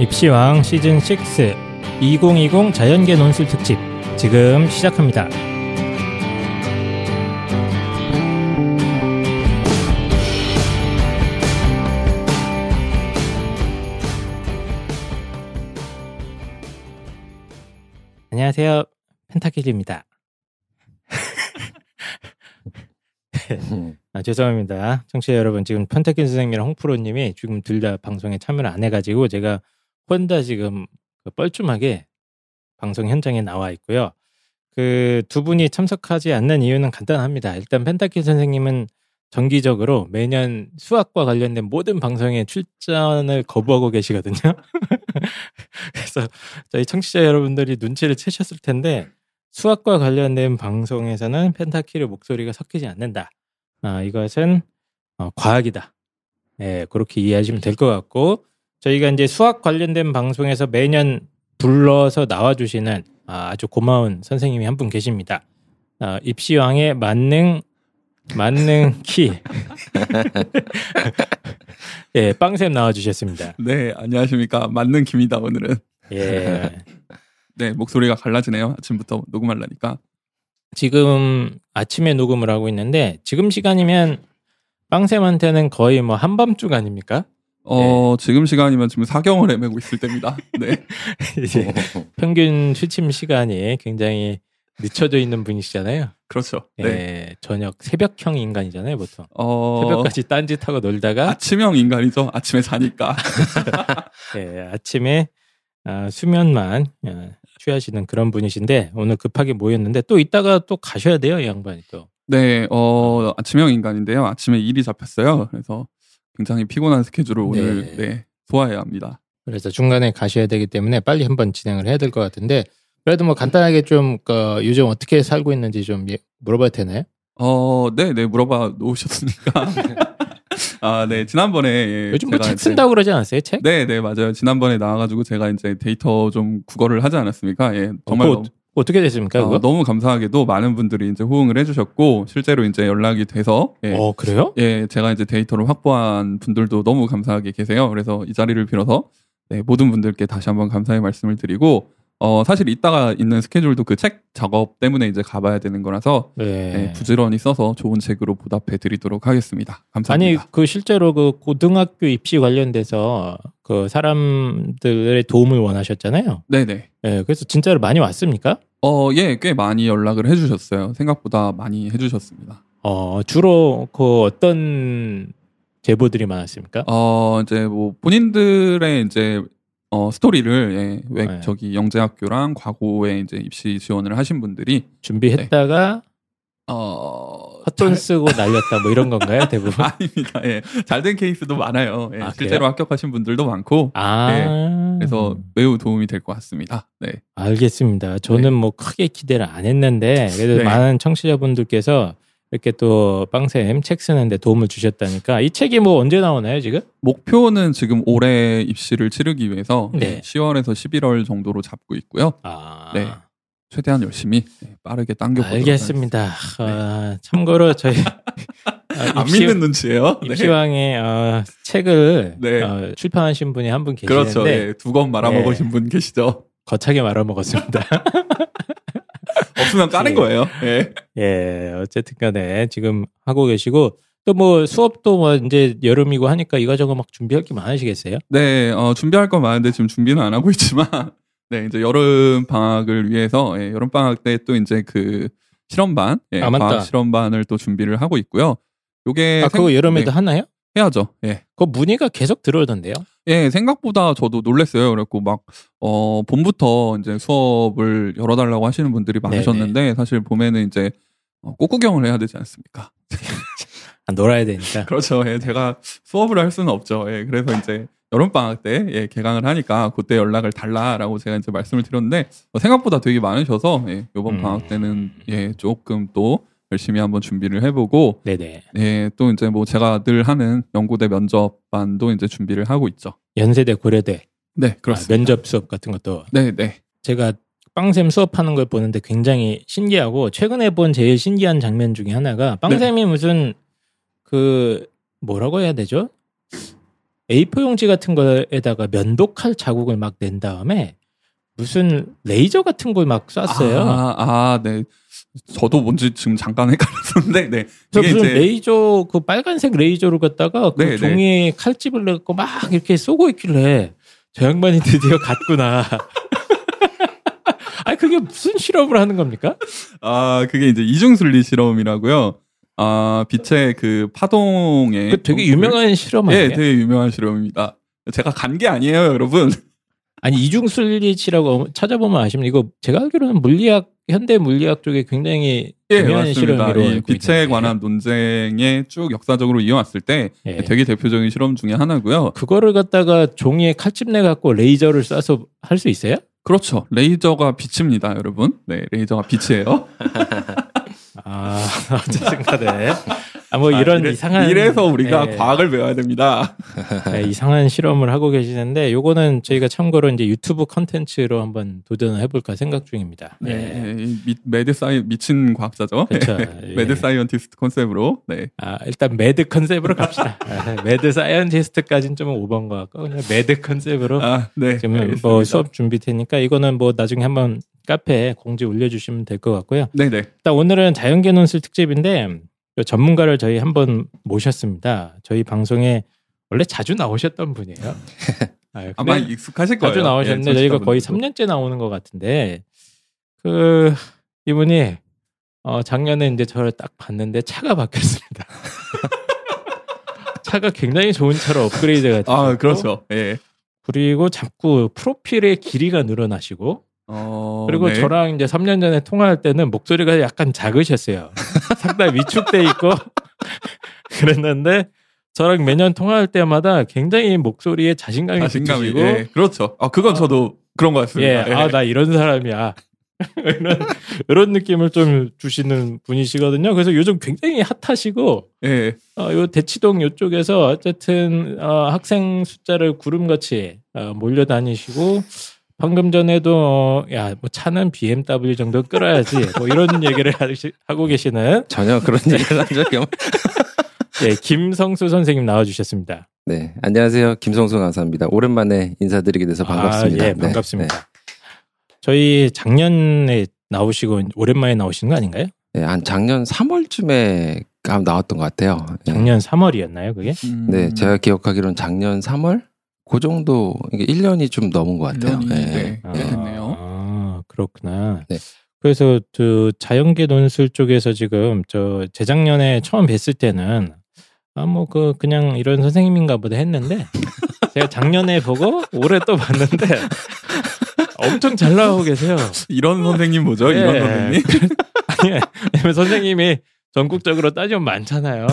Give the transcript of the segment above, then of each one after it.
입시왕 시즌 6 2020 자연계 논술 특집 지금 시작합니다. 안녕하세요. 펜타킬입니다. 아, 죄송합니다. 청취자 여러분, 지금 펜타킬 선생님이랑 홍프로님이 지금 둘 다 방송에 참여를 안 해가지고 제가 혼자 지금 그 뻘쭘하게 방송 현장에 나와 있고요. 그 두 분이 참석하지 않는 이유는 간단합니다. 일단 펜타킬 선생님은 정기적으로 매년 수학과 관련된 모든 방송에 출전을 거부하고 계시거든요. 그래서 저희 청취자 여러분들이 눈치를 채셨을 텐데 수학과 관련된 방송에서는 펜타킬의 목소리가 섞이지 않는다. 아, 이것은 어, 과학이다. 예, 그렇게 이해하시면 될 것 같고 저희가 이제 수학 관련된 방송에서 매년 불러서 나와주시는 아, 주 고마운 선생님이 한 분 계십니다. 아, 입시왕의 만능 만능 키. 예, 빵샘 나와주셨습니다. 네, 안녕하십니까. 만능 김이다, 오늘은. 예. 네, 목소리가 갈라지네요. 아침부터 녹음하려니까. 지금 아침에 녹음을 하고 있는데, 지금 시간이면 빵샘한테는 거의 뭐 한밤중 아닙니까? 어, 지금 시간이면 지금 사경을 헤매고 있을 때입니다. 네. 이제 평균 취침 시간이 굉장히 늦춰져 있는 분이시잖아요. 그렇죠. 예, 네. 저녁 새벽형 인간이잖아요, 보통. 어, 새벽까지 딴짓하고 놀다가 아침형 인간이죠. 아침에 자니까. 예, 아침에 아, 수면만 예, 취하시는 그런 분이신데 오늘 급하게 모였는데 또 이따가 또 가셔야 돼요, 이 양반이 또. 네, 어, 아침형 인간인데요. 아침에 일이 잡혔어요. 그래서 굉장히 피곤한 스케줄을 오늘, 네. 네, 소화해야 합니다. 그래서 중간에 가셔야 되기 때문에 빨리 한번 진행을 해야 될 것 같은데 그래도 뭐 간단하게 좀 그, 요즘 어떻게 살고 있는지 좀 예- 물어봐도 되나요? 어, 네, 네, 물어봐 놓으셨으니까. 아, 네, 지난번에. 예, 요즘 뭐 책 쓴다고 그러지 않았어요? 책? 네, 네, 맞아요. 지난번에 나와가지고 제가 이제 데이터 좀 국어를 하지 않았습니까? 예, 정말 어, 너무, 어떻게 됐습니까? 그거? 어, 너무 감사하게도 많은 분들이 이제 호응을 해주셨고, 실제로 이제 연락이 돼서, 예, 어, 그래요? 예, 제가 이제 데이터를 확보한 분들도 너무 감사하게 계세요. 그래서 이 자리를 빌어서, 네, 모든 분들께 다시 한번 감사의 말씀을 드리고, 어, 사실 이따가 있는 스케줄도 그 책 작업 때문에 이제 가봐야 되는 거라서, 네. 네, 부지런히 써서 좋은 책으로 보답해 드리도록 하겠습니다. 아니 감사합니다. 그 실제로 그 고등학교 입시 관련돼서 그 사람들의 도움을 원하셨잖아요. 네네. 예, 그래서 진짜로 많이 왔습니까? 어, 예, 꽤 많이 연락을 해주셨어요. 생각보다 많이 해주셨습니다. 어, 주로 그 어떤 제보들이 많았습니까? 어, 이제 뭐 본인들의 이제 어, 스토리를 예, 왜 네. 저기 영재학교랑 과고에 이제 입시 지원을 하신 분들이 준비했다가 어, 헛돈 잘- 쓰고 날렸다 뭐 이런 건가요, 대부분? 아닙니다. 예. 잘된 케이스도 많아요. 예, 아, 실제로 그래요? 합격하신 분들도 많고 아, 그래서 매우 도움이 될 것 같습니다. 네. 알겠습니다. 저는 네. 뭐 크게 기대를 안 했는데 그래도 네. 많은 청취자분들께서 이렇게 또 빵쌤 책 쓰는데 도움을 주셨다니까 이 책이 뭐 언제 나오나요 지금? 목표는 지금 올해 입시를 치르기 위해서 네. 예, 10월에서 11월 정도로 잡고 있고요. 아, 네. 최대한 열심히 예, 빠르게 당겨보도록 알겠습니다. 아, 참고로 저희 아, 안 입시- 믿는 눈치예요. 네. 입시왕의 어, 책을 네. 어, 출판하신 분이 한 분 계시는데 그렇죠. 예, 두권 말아먹으신 네. 분 계시죠. 거창하게 말아먹었습니다. 없으면 까는 예. 거예요. 예. 예, 어쨌든 간에 지금 하고 계시고 또 뭐 수업도 뭐 이제 여름이고 하니까 이거저거 막 준비할 게 많으시겠어요? 네, 어, 준비할 건 많은데 지금 준비는 안 하고 있지만, 네, 이제 여름 방학을 위해서, 예, 여름 방학 때 또 이제 그 실험반, 예, 아, 맞다. 과학 실험반을 또 준비를 하고 있고요. 요게 아, 그거 생- 여름에도 네, 하나요? 해야죠. 예. 그거 문의가 계속 들어오던데요? 예, 생각보다 저도 놀랬어요. 그래갖고 막, 어, 봄부터 이제 수업을 열어달라고 하시는 분들이 많으셨는데, 사실 봄에는 이제 어, 꽃구경을 해야 되지 않습니까? 아, 놀아야 되니까. 그렇죠. 예, 제가 수업을 할 수는 없죠. 예, 그래서 이제 여름방학 때 예, 개강을 하니까 그때 연락을 달라라고 제가 이제 말씀을 드렸는데 어, 생각보다 되게 많으셔서 예, 이번 음. 방학 때는 예, 조금 또 열심히 한번 준비를 해보고 네네. 예, 또 이제 뭐 제가 늘 하는 연고대 면접반도 이제 준비를 하고 있죠. 연세대 고려대 네, 아, 그렇습니다. 면접 수업 같은 것도 네, 네. 제가 빵샘 수업하는 걸 보는데 굉장히 신기하고 최근에 본 제일 신기한 장면 중에 하나가 빵샘이 무슨 그 뭐라고 해야 되죠? A4 용지 같은 거에다가 면도칼 자국을 막 낸 다음에 무슨 레이저 같은 걸 막 쐈어요. 아, 아, 네. 저도 뭔지 지금 잠깐 헷갈렸었는데, 네. 저 무슨 이제- 레이저 그 빨간색 레이저를 갖다가 그 네, 네. 종이에 칼집을 내고 막 이렇게 쏘고 있길래 저 양반이 드디어 갔구나. 아니 그게 무슨 실험을 하는 겁니까? 아, 그게 이제 이중순리 실험이라고요. 아, 빛의 그 파동에. 그 되게 유명한 실험 아니에요? 예, 되게 유명한 실험입니다. 제가 간 게 아니에요, 여러분. 아니 이중순리치라고 찾아보면 아시면 이거 제가 알기로는 물리학 현대 물리학 쪽에 굉장히 예, 유명한 맞습니다. 실험으로 빛에. 관한 논쟁에 쭉 역사적으로 이어왔을 때 예. 되게 대표적인 실험 중에 하나고요. 그거를 갖다가 종이에 칼집 내 갖고 레이저를 쏴서 할 수 있어요? 그렇죠. 레이저가 빛입니다, 여러분. 네, 레이저가 빛이에요. 아 어쨌든 간에 아, 뭐 아, 이런 이래- 이상한 이래서 우리가 예. 과학을 배워야 됩니다. 네, 이상한 실험을 하고 계시는데 요거는 저희가 참고로 이제 유튜브 컨텐츠로 한번 도전을 해볼까 생각 중입니다. 네, 네. 미, mad sci 미친 과학자죠. 그렇죠. 네, 예. mad scientist 컨셉으로. 네. 아, 일단 mad 컨셉으로 갑시다. 아, mad scientist까지는 좀 오버인 것 같고 그냥 mad 컨셉으로 아, 네. 지금 알겠습니다. 뭐 수업 준비 테니까 이거는 뭐 나중에 한번 카페에 공지 올려주시면 될 것 같고요. 네, 네. 일단 오늘은 자연계 논술 특집인데 그 전문가를 저희 한번 모셨습니다. 저희 방송에 원래 자주 나오셨던 분이에요. 아, 아마 익숙하실 거예요. 자주 나오셨는데 예, 저희가 거의 청취자분들도. 3년째 나오는 것 같은데 그 이분이 어 작년에 이제 저를 딱 봤는데 차가 바뀌었습니다. 차가 굉장히 좋은 차로 업그레이드가 됐고 아, 그렇죠. 예. 그리고 자꾸 프로필의 길이가 늘어나시고 어, 그리고 네. 저랑 이제 3년 전에 통화할 때는 목소리가 약간 작으셨어요. 상당히 위축돼 있고 그랬는데 저랑 매년 통화할 때마다 굉장히 목소리에 자신감이 자신감이 붙으시고 예, 그렇죠. 아, 그건 저도 그런 것 같습니다. 예, 아, 나 이런 사람이야. 이런, 이런 느낌을 좀 주시는 분이시거든요. 그래서 요즘 굉장히 핫하시고, 예. 어, 요 대치동 요쪽에서 어쨌든, 어, 학생 숫자를 구름같이 어, 몰려다니시고, 방금 전에도, 어, 야, 뭐 차는 BMW 정도 끌어야지, 뭐 이런 얘기를 하고 계시는, 전혀 그런 얘기를 한 적이 없. 예, 김성수 선생님 나와주셨습니다. 네, 안녕하세요. 김성수 강사입니다. 오랜만에 인사드리게 돼서 반갑습니다. 아, 예, 네, 반갑습니다. 저희 작년에 나오시고 오랜만에 나오시는 거 아닌가요? 네, 네, 한 작년 3월쯤에 감 나왔던 것 같아요. 네. 작년 3월이었나요, 그게? 음, 네, 제가 기억하기로는 작년 3월 그 정도 이게 1년이 좀 넘은 것 같아요. 1년이, 네. 네. 아, 됐네요. 아, 그렇구나. 네. 그래서 그 자연계 논술 쪽에서 지금 저 재작년에 처음 뵀을 때는 아 뭐 그 그냥 이런 선생님인가 보다 했는데 제가 작년에 보고 올해 또 봤는데 엄청 잘 나오고 계세요. 이런 선생님 뭐죠? 예. 이런 선생님? 아니, 왜냐면 선생님이 전국적으로 따지면 많잖아요.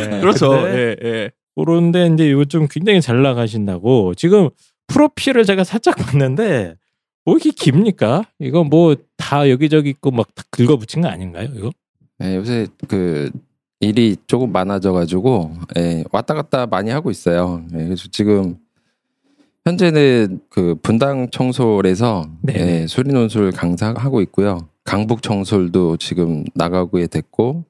예. 그렇죠. 예, 예. 그런데 이제 요즘 굉장히 잘 나가신다고 지금 프로필을 제가 살짝 봤는데 뭐 이렇게 깁니까? 이거 뭐 다 여기저기 있고 막 다 긁어붙인 거 아닌가요? 이거? 네, 요새 그 일이 조금 많아져가지고 예, 왔다 갔다 많이 하고 있어요. 예, 그래서 지금 현재는 그 분당 청솔에서 네. 예, 수리논술 강사하고 있고요. 강북 청솔도 지금 나가고 됐고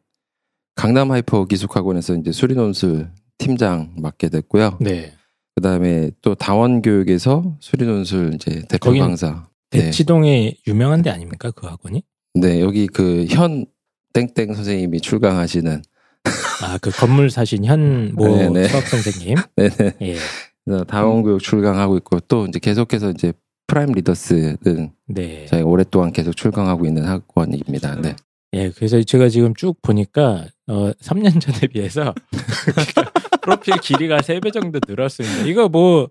강남 하이퍼 기숙학원에서 이제 수리논술 팀장 맡게 됐고요. 네. 그다음에 또 다원 교육에서 수리논술 이제 대표 강사. 네. 대치동에 유명한 데 아닙니까 그 학원이? 네, 여기 그 현 땡땡 선생님이 출강하시는 아 그 건물 사신 현모 네, 네. 수학 선생님. 네, 예. 그래서 다원교육 출강하고 있고 또 이제 계속해서 이제 프라임 리더스는 네. 저희가 오랫동안 계속 출강하고 있는 학원입니다. 네. 예. 그래서 제가 지금 쭉 보니까 어 3년 전에 비해서 프로필 길이가 3배 정도 늘었습니다. 이거 뭐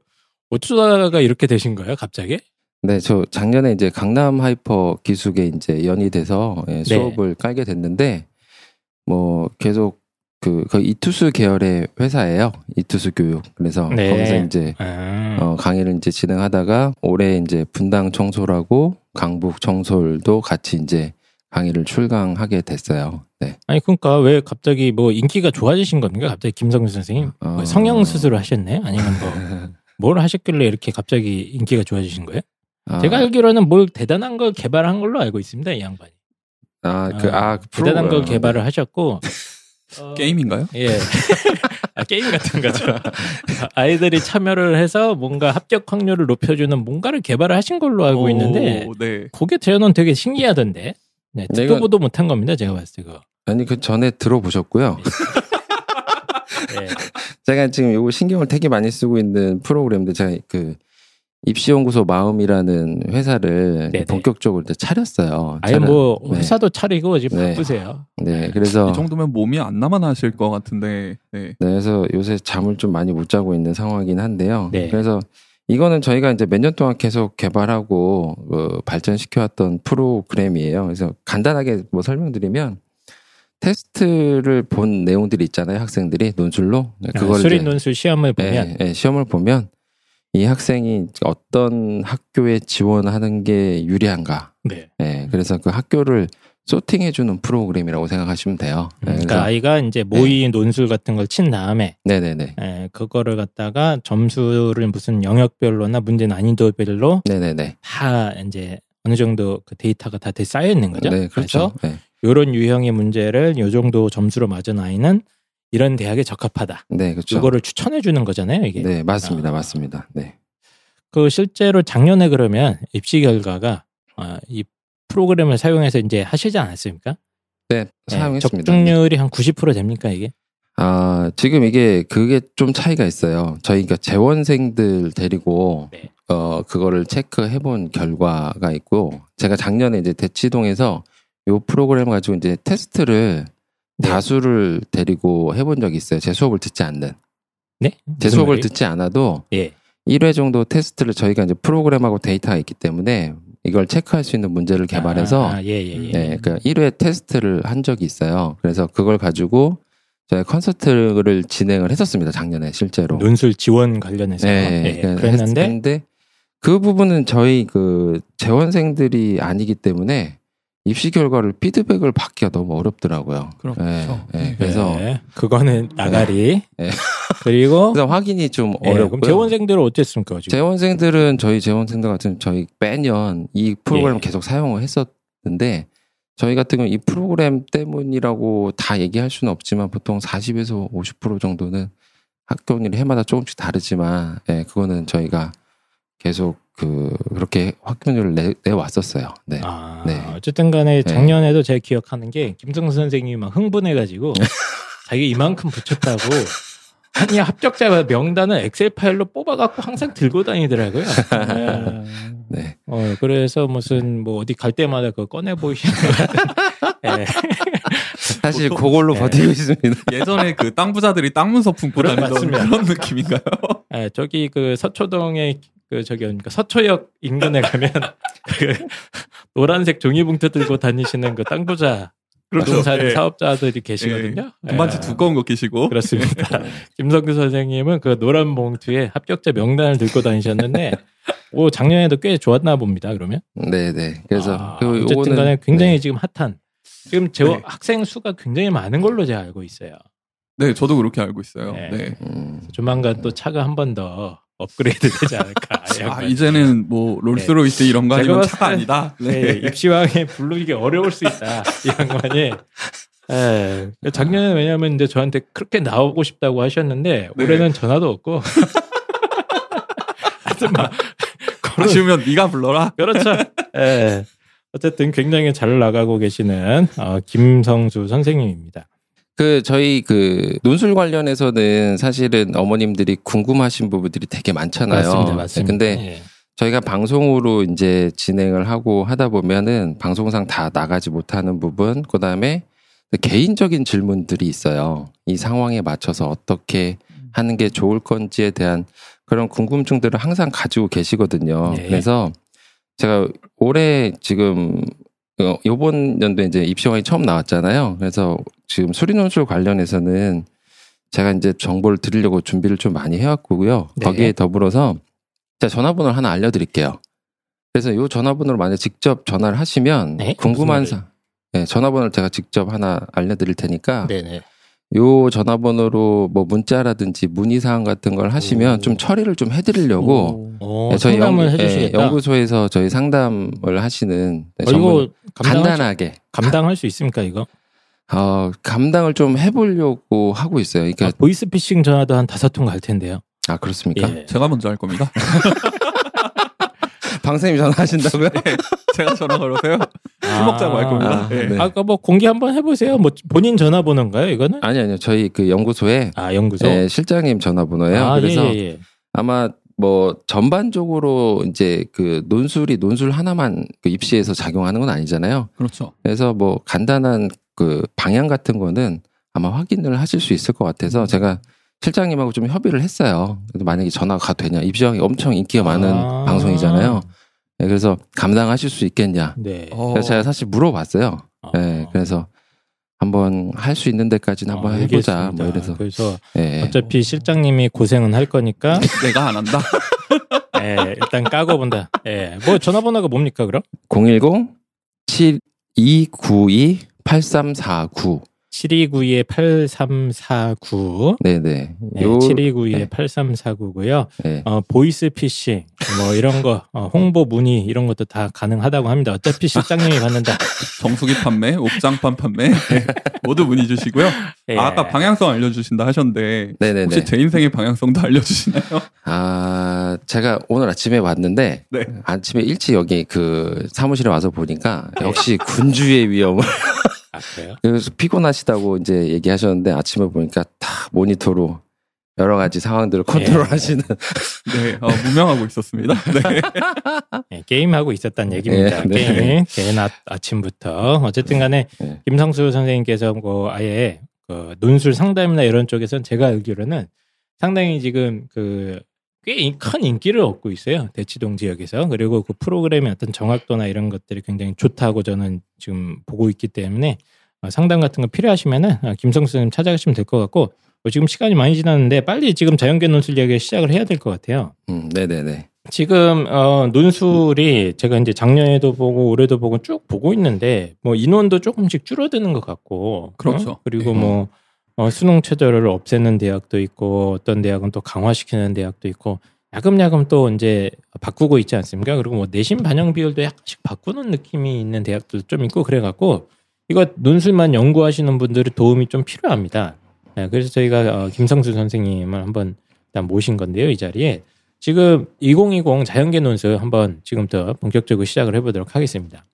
어쩌다가 이렇게 되신 거예요, 갑자기? 네, 저 작년에 이제 강남 하이퍼 기숙에 이제 연이 돼서 예, 수업을 깔게 됐는데 뭐 계속 그, 그 이투스 계열의 회사예요. 이투스 교육. 그래서 네. 거기서 이제 아. 어, 강의를 이제 진행하다가 올해 이제 분당 청솔하고 강북 청솔도 같이 이제 강의를 출강하게 됐어요. 네. 아니 그러니까 왜 갑자기 뭐 인기가 좋아지신 겁니까? 갑자기 김성수 선생님 어. 뭐 성형 수술을 하셨네? 아니면 뭐 뭘 하셨길래 이렇게 갑자기 인기가 좋아지신 거예요? 아, 제가 알기로는 뭘 대단한 걸 개발한 걸로 알고 있습니다, 이 양반이. 아, 그, 아, 그 대단한 걸 개발을 하셨고 어, 게임인가요? 예. 아, 게임 같은 거죠. 아이들이 참여를 해서 뭔가 합격 확률을 높여주는 뭔가를 개발을 하신 걸로 알고 오, 있는데 네. 그게 저는 되게 신기하던데. 네, 듣도 내가- 보도 못한 겁니다. 제가 봤을 때 그거. 아니 그 전에 들어보셨고요. 네. 제가 지금 요거 신경을 되게 많이 쓰고 있는 프로그램인데 제가 그 입시연구소 마음이라는 회사를 네네. 본격적으로 이제 차렸어요. 아예 차려- 뭐 네. 회사도 차리고 지금 네. 바쁘세요. 네, 그래서 이 정도면 몸이 안 남아나실 것 같은데. 네. 네, 그래서 요새 잠을 좀 많이 못 자고 있는 상황이긴 한데요. 네. 그래서 이거는 저희가 이제 몇 년 동안 계속 개발하고 어, 발전시켜왔던 프로그램이에요. 그래서 간단하게 뭐 설명드리면 테스트를 본 내용들이 있잖아요. 학생들이 논술로 네, 아, 그걸 수리 논술 시험을 보면 예, 예, 시험을 보면 이 학생이 어떤 학교에 지원하는 게 유리한가. 네. 예, 그래서 그 학교를 소팅해주는 프로그램이라고 생각하시면 돼요. 예, 그러니까 아이가 이제 모의 논술 같은 걸 친 다음에 네네네. 에, 그거를 갖다가 점수를 무슨 영역별로나 문제 난이도별로 네네네. 다 이제 어느 정도 그 데이터가 다 쌓여 있는 거죠. 네, 그렇죠. 네, 이런 유형의 문제를 요 정도 점수로 맞은 아이는 이런 대학에 적합하다. 네, 그렇죠. 이거를 추천해 주는 거잖아요, 이게. 네, 맞습니다, 아. 맞습니다. 네. 그 실제로 작년에 그러면 입시 결과가 아, 이 프로그램을 사용해서 이제 하시지 않았습니까? 네, 네, 사용했습니다. 적중률이 한 90% 됩니까 이게? 아, 지금 이게 그게 좀 차이가 있어요. 저희가 재원생들 데리고 네. 어 그거를 체크해 본 결과가 있고 제가 작년에 이제 대치동에서 요 프로그램 가지고 이제 테스트를 네. 다수를 데리고 해본 적이 있어요. 제 수업을 듣지 않는. 네? 제 수업을 말이에요? 듣지 않아도 예. 1회 정도 테스트를 저희가 이제 프로그램하고 데이터가 있기 때문에 이걸 체크할 수 있는 문제를 개발해서 아, 예, 예, 예. 네, 그 1회 테스트를 한 적이 있어요. 그래서 그걸 가지고 저희 콘서트를 진행을 했었습니다. 작년에 실제로. 논술 지원 관련해서 네, 예, 그래서 그랬는데 했는데 그 부분은 저희 그 재원생들이 아니기 때문에 입시 결과를 피드백을 받기가 너무 어렵더라고요. 그렇죠. 네, 네, 네. 그래서 네, 그거는 나가리 네. 그리고 그래서 확인이 좀 예, 어렵고요. 그럼 재원생들은 어땠습니까 지금? 재원생들은 저희 재원생들 같은 저희 매년 이 프로그램을 예. 계속 사용을 했었는데 저희 같은 경우 이 프로그램 때문이라고 다 얘기할 수는 없지만 보통 40에서 50% 정도는 학교일이 해마다 조금씩 다르지만 예, 그거는 저희가 계속 그 그렇게 확률을 내, 내 왔었어요. 네. 아, 네. 어쨌든 간에 작년에도 제가 기억하는 게 김성수 선생님이 막 흥분해가지고 자기 이만큼 붙였다고 아니 합격자 명단을 엑셀 파일로 뽑아갖고 항상 들고 다니더라고요. 네. 네. 어, 그래서 무슨 뭐 어디 갈 때마다 그거 꺼내 보이시는 것 같은. 예. 사실 보통- 그걸로 네. 버티고 있습니다. 예전에 그 땅 부자들이 땅 문서 품고 다니던. 그런 느낌인가요? 예, 저기 그 서초동에 그 저기 그러니까 서초역 인근에 가면 그 노란색 종이봉투 들고 다니시는 그 땅부자 부동산 예. 사업자들이 계시거든요. 돈반지 예. 두꺼운 거 끼시고. 그렇습니다. 김성규 선생님은 그 노란 봉투에 합격자 명단을 들고 다니셨는데, 오, 작년에도 꽤 좋았나 봅니다, 그러면. 네, 네. 그래서 아, 그 어쨌든 요거는 간에 굉장히 네. 지금 핫한. 지금 제 네. 학생 수가 굉장히 많은 걸로 제가 알고 있어요. 네, 저도 그렇게 알고 있어요. 네. 네. 음, 조만간 또 차가 한 번 더 업그레이드 되지 않을까. 아, 이제는 뭐 롤스로이스 이런 거 아니면 차가 때- 아니다. 네, 입시왕에 부르기 어려울 수 있다. 이 양반이. 예. 작년에 왜냐면 이제 저한테 그렇게 나오고 싶다고 하셨는데 네. 올해는 전화도 없고. 하여튼 막 아쉬우면 네가 불러라. 그렇죠. 예. 어쨌든 굉장히 잘 나가고 계시는 어, 김성수 선생님입니다. 그 저희 그 논술 관련해서는 사실은 어머님들이 궁금하신 부분들이 되게 많잖아요. 맞습니다, 맞습니다. 근데 예. 저희가 방송으로 이제 진행을 하고 하다 보면은 방송상 다 나가지 못하는 부분, 그 다음에 개인적인 질문들이 있어요. 이 상황에 맞춰서 어떻게 하는 게 좋을 건지에 대한 그런 궁금증들을 항상 가지고 계시거든요. 네. 그래서 제가 올해 지금 어, 요번 연도에 이제 입시왕이 처음 나왔잖아요. 그래서 지금 수리논술 관련해서는 제가 이제 정보를 드리려고 준비를 좀 많이 해왔고요. 네. 거기에 더불어서 제가 전화번호를 하나 알려드릴게요. 그래서 이 전화번호로 만약 직접 전화를 하시면 네? 궁금한 사, 네, 전화번호를 제가 직접 하나 알려드릴 테니까 네네. 요 전화번호로 뭐 문자라든지 문의 사항 같은 걸 하시면 오. 좀 처리를 좀 해드리려고 어, 네, 저희 상담을 연, 해주시겠다. 연구소에서 저희 상담을 하시는 네, 어, 이거 간단하게 감당할 수 있습니까 이거? 어, 감당을 좀 해보려고 하고 있어요. 그러니까 아, 보이스피싱 전화도 한 다섯 통 갈 텐데요. 아 그렇습니까? 예. 제가 먼저 할 겁니다. 방생님 전화하신다고요? 제가 전화 걸어서요. 술 먹자고 할 겁니다. 아, 예. 네. 아까 뭐 공개 한번 해보세요. 뭐 본인 전화번호인가요? 이거는? 아니 아니요. 저희 그 연구소에 아 연구소. 예, 실장님 전화번호예요. 아, 그래서 예, 예, 예. 아마 뭐 전반적으로 이제 그 논술이 논술 하나만 그 입시에서 작용하는 건 아니잖아요. 그렇죠. 그래서 뭐 간단한 그 방향 같은 거는 아마 확인을 하실 수 있을 것 같아서 제가 실장님하고 좀 협의를 했어요. 만약에 전화가 되냐. 입시왕이 엄청 인기가 많은 아. 방송이잖아요. 네, 그래서 감당하실 수 있겠냐. 네. 어, 그래서 제가 사실 물어봤어요. 어. 네, 그래서 한번 할 수 있는 데까지는 한번 아, 해보자. 알겠습니다. 뭐 이래서. 그래서 예, 예. 어차피 실장님이 고생은 할 거니까 내가 안 한다. 예, 일단 까고 본다. 예. 뭐 전화번호가 뭡니까 그럼? 010 7292 8349. 7292-8349. 네네. 네, 요, 7292-8349고요. 네. 어, 보이스 피싱 뭐 이런 거 어, 홍보 문의 이런 것도 다 가능하다고 합니다. 어차피 실장님이 받는다. 정수기 판매, 옥장판 판매 예. 모두 문의 주시고요. 예. 아, 아까 방향성 알려주신다 하셨는데 네네네. 혹시 제 인생의 방향성도 알려주시나요? 아, 제가 오늘 아침에 왔는데, 네. 아침에 일찍 여기 그 사무실에 와서 보니까, 역시 군주의 위험을, 아, 그래요? 그래서 피곤하시다고 이제 얘기하셨는데, 아침에 보니까 다 모니터로 여러 가지 상황들을 컨트롤 예. 하시는. 네, 어, 무명하고 있었습니다. 네. 예, 게임하고 있었다는 얘기입니다. 네, 네. 게임. 개인 아, 아침부터. 어쨌든 간에 네. 김상수 선생님께서 뭐 아예 그 논술 상담이나 이런 쪽에서는 제가 알기로는 상당히 지금 그 꽤 큰 인기를 얻고 있어요. 대치동 지역에서. 그리고 그 프로그램의 어떤 정확도나 이런 것들이 굉장히 좋다고 저는 지금 보고 있기 때문에 어, 상담 같은 거 필요하시면은 어, 김성수 선생님 찾아가시면 될 것 같고 어, 지금 시간이 많이 지났는데 빨리 지금 자연계 논술 이야기 시작을 해야 될 것 같아요. 음, 네네네. 지금 어 논술이 제가 이제 작년에도 보고 올해도 보고 쭉 보고 있는데 뭐 인원도 조금씩 줄어드는 것 같고 그렇죠. 어? 그리고 뭐 어, 수능 최저를 없애는 대학도 있고 어떤 대학은 또 강화시키는 대학도 있고 야금야금 또 이제 바꾸고 있지 않습니까? 그리고 뭐 내신 반영 비율도 약간씩 바꾸는 느낌이 있는 대학들도 좀 있고 그래갖고 이거 논술만 연구하시는 분들의 도움이 좀 필요합니다. 네, 그래서 저희가 어, 김성수 선생님을 한번 일단 모신 건데요, 이 자리에 지금 2020 자연계 논술 한번 지금부터 본격적으로 시작을 해보도록 하겠습니다.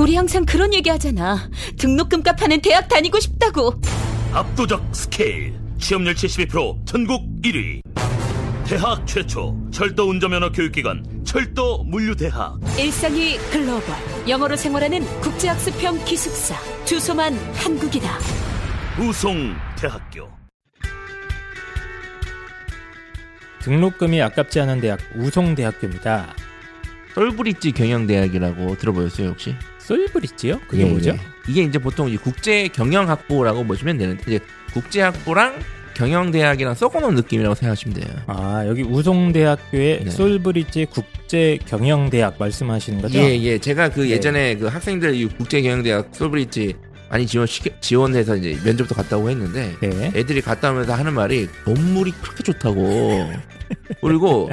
우리 항상 그런 얘기 하잖아. 등록금 값하는 대학 다니고 싶다고. 압도적 스케일 취업률 72% 전국 1위 대학 최초 철도 운전면허 교육기관 철도 물류대학 일상이 글로벌. 영어로 생활하는 국제학습형 기숙사. 주소만 한국이다. 우송대학교 등록금이 아깝지 않은 대학 우송대학교입니다. 썰브릿지 경영대학이라고 들어보셨어요 혹시? 솔브릿지요? 그게 예, 뭐죠? 예. 이게 이제 보통 이 국제 경영학부라고 보시면 되는데 이제 국제학부랑 경영대학이랑 섞어놓은 느낌이라고 생각하시면 돼요. 아 여기 우송대학교의 네. 솔브릿지 국제 경영대학 말씀하시는 거죠? 예, 예. 제가 그 네. 예전에 그 학생들 이 국제 경영대학 솔브릿지 많이 지원 지원해서 이제 면접도 갔다고 했는데 네. 애들이 갔다 오면서 하는 말이 건물이 그렇게 좋다고 그리고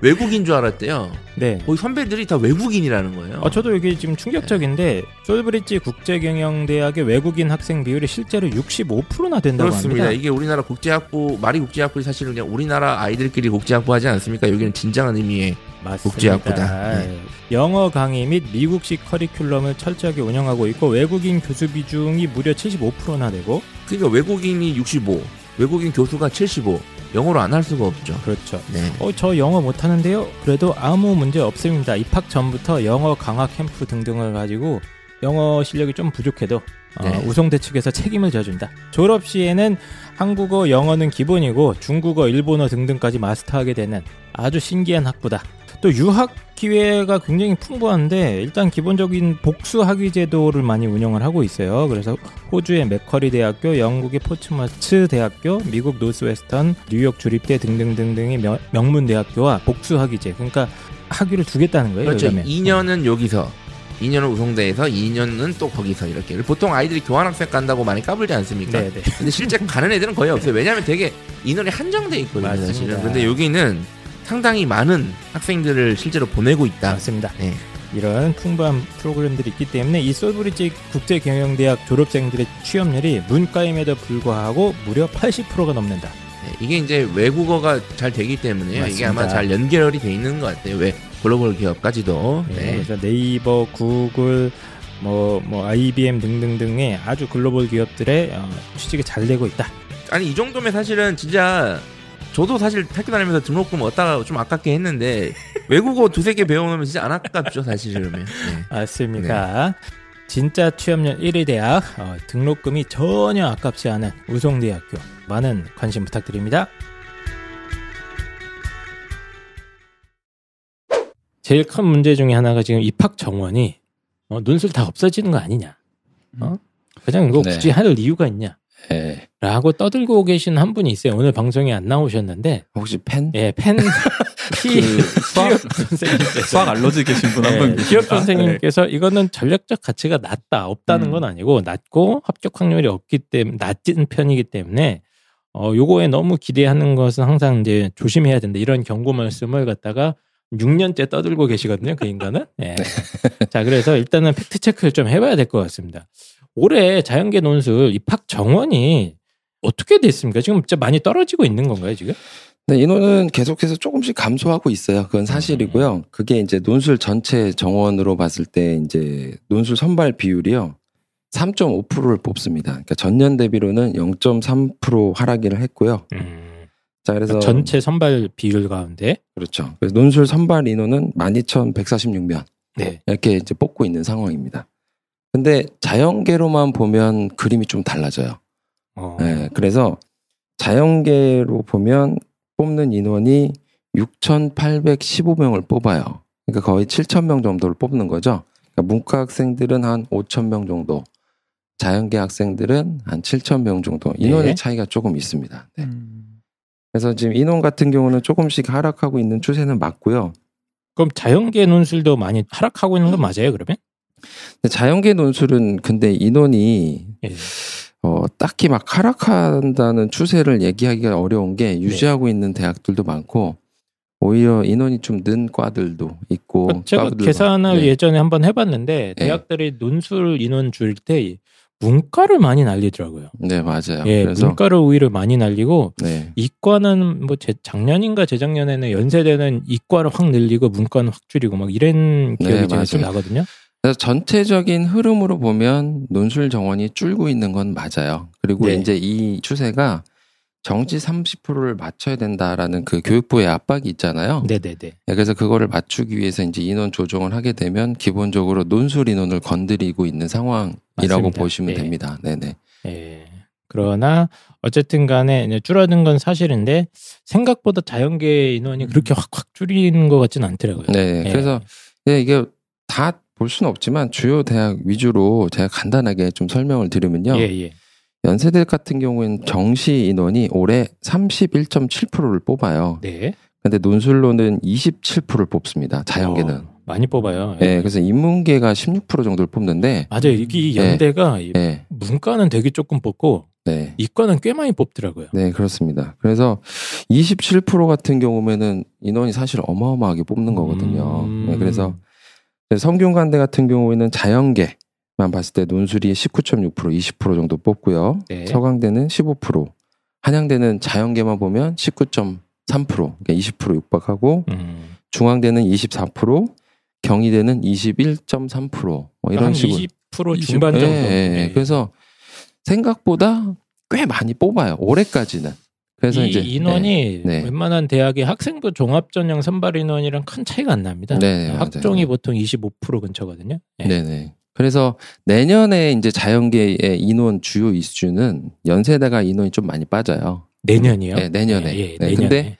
외국인 줄 알았대요. 네. 거기 선배들이 다 외국인이라는 거예요. 어, 저도 여기 지금 충격적인데 솔브릿지 국제경영대학의 외국인 학생 비율이 실제로 65%나 된다고 그렇습니다. 합니다. 이게 우리나라 국제학부 말이 국제학부 사실은 그냥 우리나라 아이들끼리 국제학부 하지 않습니까? 여기는 진정한 의미의 맞습니다. 국제학부다. 네. 영어 강의 및 미국식 커리큘럼을 철저하게 운영하고 있고 외국인 교수 비중이 무려 75%나 되고 그러니까 외국인이 65, 외국인 교수가 75. 영어로 안 할 수가 없죠. 그렇죠. 네. 어, 저 영어 못하는데요. 그래도 아무 문제 없습니다. 입학 전부터 영어 강화 캠프 등등을 가지고 영어 실력이 좀 부족해도 어, 네. 우송대 측에서 책임을 져준다. 졸업 시에는 한국어, 영어는 기본이고 중국어, 일본어 등등까지 마스터하게 되는 아주 신기한 학부다. 또 유학 기회가 굉장히 풍부한데 일단 기본적인 복수 학위 제도를 많이 운영을 하고 있어요. 그래서 호주의 맥커리 대학교, 영국의 포츠마츠 대학교, 미국 노스웨스턴, 뉴욕 주립대 등등등등의 명, 명문 대학교와 복수 학위제. 그러니까 학위를 주겠다는 거예요. 그렇죠. 요즘에. 2년은 여기서, 2년은 우송대에서, 2년은 또 거기서 이렇게. 보통 아이들이 교환학생 간다고 많이 까불지 않습니까? 네, 네. 근데 실제 가는 애들은 거의 없어요. 왜냐하면 되게 인원이 한정돼 있거든요, 맞습니다. 사실은. 근데 여기는 상당히 많은 학생들을 실제로 보내고 있다. 맞습니다. 네. 이런 풍부한 프로그램들이 있기 때문에 이 솔브리지 국제경영대학 졸업생들의 취업률이 문과임에도 불구하고 무려 80%가 넘는다. 네, 이게 이제 외국어가 잘 되기 때문에 이게 아마. 잘 연결이 돼 있는 것 같아요. 왜 글로벌 기업까지도. 네, 네. 그래서 네이버, 구글, 뭐, 뭐 IBM 등등등의 아주 글로벌 기업들의 어, 취직이 잘 되고 있다. 아니 이 정도면 사실은 진짜 저도 사실 학교 다니면서 등록금 얻다가 좀 아깝게 했는데 외국어 두세 개 배워놓으면 진짜 안 아깝죠 사실 그러면. 네. 맞습니다. 진짜 취업률 1위 대학 어, 등록금이 전혀 아깝지 않은 우송대학교 많은 관심 부탁드립니다. 제일 큰 문제 중에 하나가 지금 입학 정원이 어, 논술 다 없어지는 거 아니냐? 어? 그냥 이거 네. 굳이 할 이유가 있냐? 예. 라고 떠들고 계신 한 분이 있어요. 오늘 방송에 안 나오셨는데, 혹시 펜? 예, 펜, 피, 그 수학 선생님께서 수학 알러지 계신 분한 네, 분. 기업 선생님께서 이거는 전략적 가치가 낮다 없다는 음. 건 아니고 낮고 합격 확률이 없기 때문에 낮은 편이기 때문에 어 요거에 너무 기대하는 것은 항상 이제 조심해야 된다 이런 경고 말씀을 갖다가 6년째 떠들고 계시거든요 그 인간은 예. 자 그래서 일단은 팩트 체크를 좀 해봐야 될 것 같습니다 올해 자연계 논술 입학 정원이 어떻게 됐습니까 지금 진짜 많이 떨어지고 있는 건가요 지금 네, 인원은 계속해서 조금씩 감소하고 있어요. 그건 사실이고요. 그게 이제 논술 전체 정원으로 봤을 때 이제 논술 선발 비율이요. 3.5%를 뽑습니다. 그러니까 전년 대비로는 0.3% 하락을 했고요. 음, 자, 그래서 전체 선발 비율 가운데 그렇죠. 그래서 논술 선발 인원은 12,146명 네 이렇게 이제 뽑고 있는 상황입니다. 근데 자연계로만 보면 그림이 좀 달라져요. 어. 네, 그래서 자연계로 보면 뽑는 인원이 6,815명을 뽑아요. 그러니까 거의 7,000명 정도를 뽑는 거죠. 그러니까 문과 학생들은 한 5,000명 정도, 자연계 학생들은 한 7,000명 정도 인원의 네. 차이가 조금 있습니다. 네. 음. 그래서 지금 인원 같은 경우는 조금씩 하락하고 있는 추세는 맞고요. 그럼 자연계 논술도 많이 하락하고 있는 건 맞아요, 그러면? 자연계 논술은 근데 인원이 예. 어, 딱히 막 하락한다는 추세를 얘기하기가 어려운 게 유지하고 있는 대학들도 많고 오히려 인원이 좀 는 과들도 있고 그 제가 계산을 네. 예전에 한번 해봤는데 네. 대학들이 논술 인원 줄 때 문과를 많이 날리더라고요. 네 맞아요. 예, 그래서 문과를 오히려 많이 날리고 네. 이과는 뭐 제, 작년인가 재작년에는 연세대는 이과를 확 늘리고 문과는 확 줄이고 막 이런 기억이 네, 좀. 나거든요. 그래서 전체적인 흐름으로 보면 논술 정원이 줄고 있는 건 맞아요. 그리고 네. 이제 이 추세가 정시 30%를 맞춰야 된다라는 그 교육부의 압박이 있잖아요. 네네네. 네, 그래서 그거를 맞추기 위해서 이제 인원 조정을 하게 되면 기본적으로 논술 인원을 건드리고 있는 상황이라고 맞습니다. 보시면 네. 됩니다. 네네. 예. 그러나 어쨌든 간에 줄어든 건 사실인데 생각보다 자연계 인원이 그렇게 확확 줄이는 것 같지는 않더라고요. 네. 예. 그래서 네, 이게 다 볼 수는 없지만 주요 대학 위주로 제가 간단하게 좀 설명을 드리면요. 예, 예. 연세대 같은 경우에는 정시 인원이 올해 31.7%를 뽑아요. 네. 근데 논술로는 27%를 뽑습니다. 자연계는. 어, 많이 뽑아요. 예, 그래서 인문계가 16% 정도를 뽑는데, 맞아요. 이게 네. 연대가 이 네, 문과는 되게 조금 뽑고 네, 이과는 꽤 많이 뽑더라고요. 네, 그렇습니다. 그래서 27% 같은 경우면은 인원이 사실 어마어마하게 뽑는 거거든요. 음. 네, 그래서 성균관대 같은 경우에는 자연계만 봤을 때 논술이 19.6% 20% 정도 뽑고요. 네. 서강대는 15%, 한양대는 자연계만 보면 19.3% 그러니까 20% 육박하고 음. 중앙대는 24%, 경희대는 21.3%뭐 이런 한 식으로 20% 중반 정도. 예, 예, 예. 그래서 생각보다 꽤 많이 뽑아요. 올해까지는. 그래서 이 이제 인원이 네. 웬만한 대학의 학생부 종합 전형 선발 인원이랑 큰 차이가 안 납니다. 네, 맞아요. 학종이 보통 25% 근처거든요. 예. 네, 네. 그래서 내년에 이제 자연계의 인원 주요 이슈는 연세대가 인원이 좀 많이 빠져요. 내년이요? 네, 내년에. 예, 예, 네, 내년에. 근데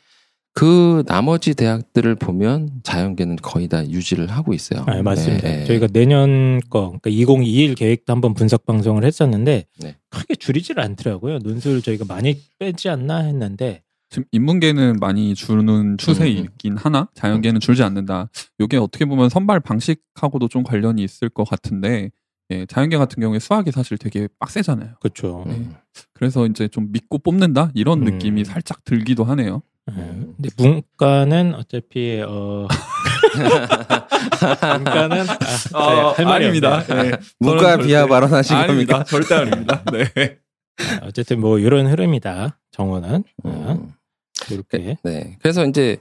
그 나머지 대학들을 보면 자연계는 거의 다 유지를 하고 있어요. 아, 맞습니다. 네, 네. 저희가 내년 거, 그러니까 2021 계획도 한번 분석 방송을 했었는데 네. 크게 줄이질 않더라고요. 논술 저희가 많이 빼지 않나 했는데 지금 인문계는 많이 주는 추세이긴 음. 하나 자연계는 줄지 않는다. 이게 어떻게 보면 선발 방식하고도 좀 관련이 있을 것 같은데 예, 자연계 같은 경우에 수학이 사실 되게 빡세잖아요. 그렇죠. 음. 그래서 이제 좀 믿고 뽑는다 이런 음. 느낌이 살짝 들기도 하네요. 예. 근데 문과는 어차피 어 문과는 아, 어, 할 말이 아닙니다. 없네요. 네. 문과 비하 발언하신 아닙니다. 겁니까? 절대 아닙니다. 네. 아, 어쨌든 뭐 이런 흐름이다. 정원은 아, 음. 이렇게 네. 그래서 이제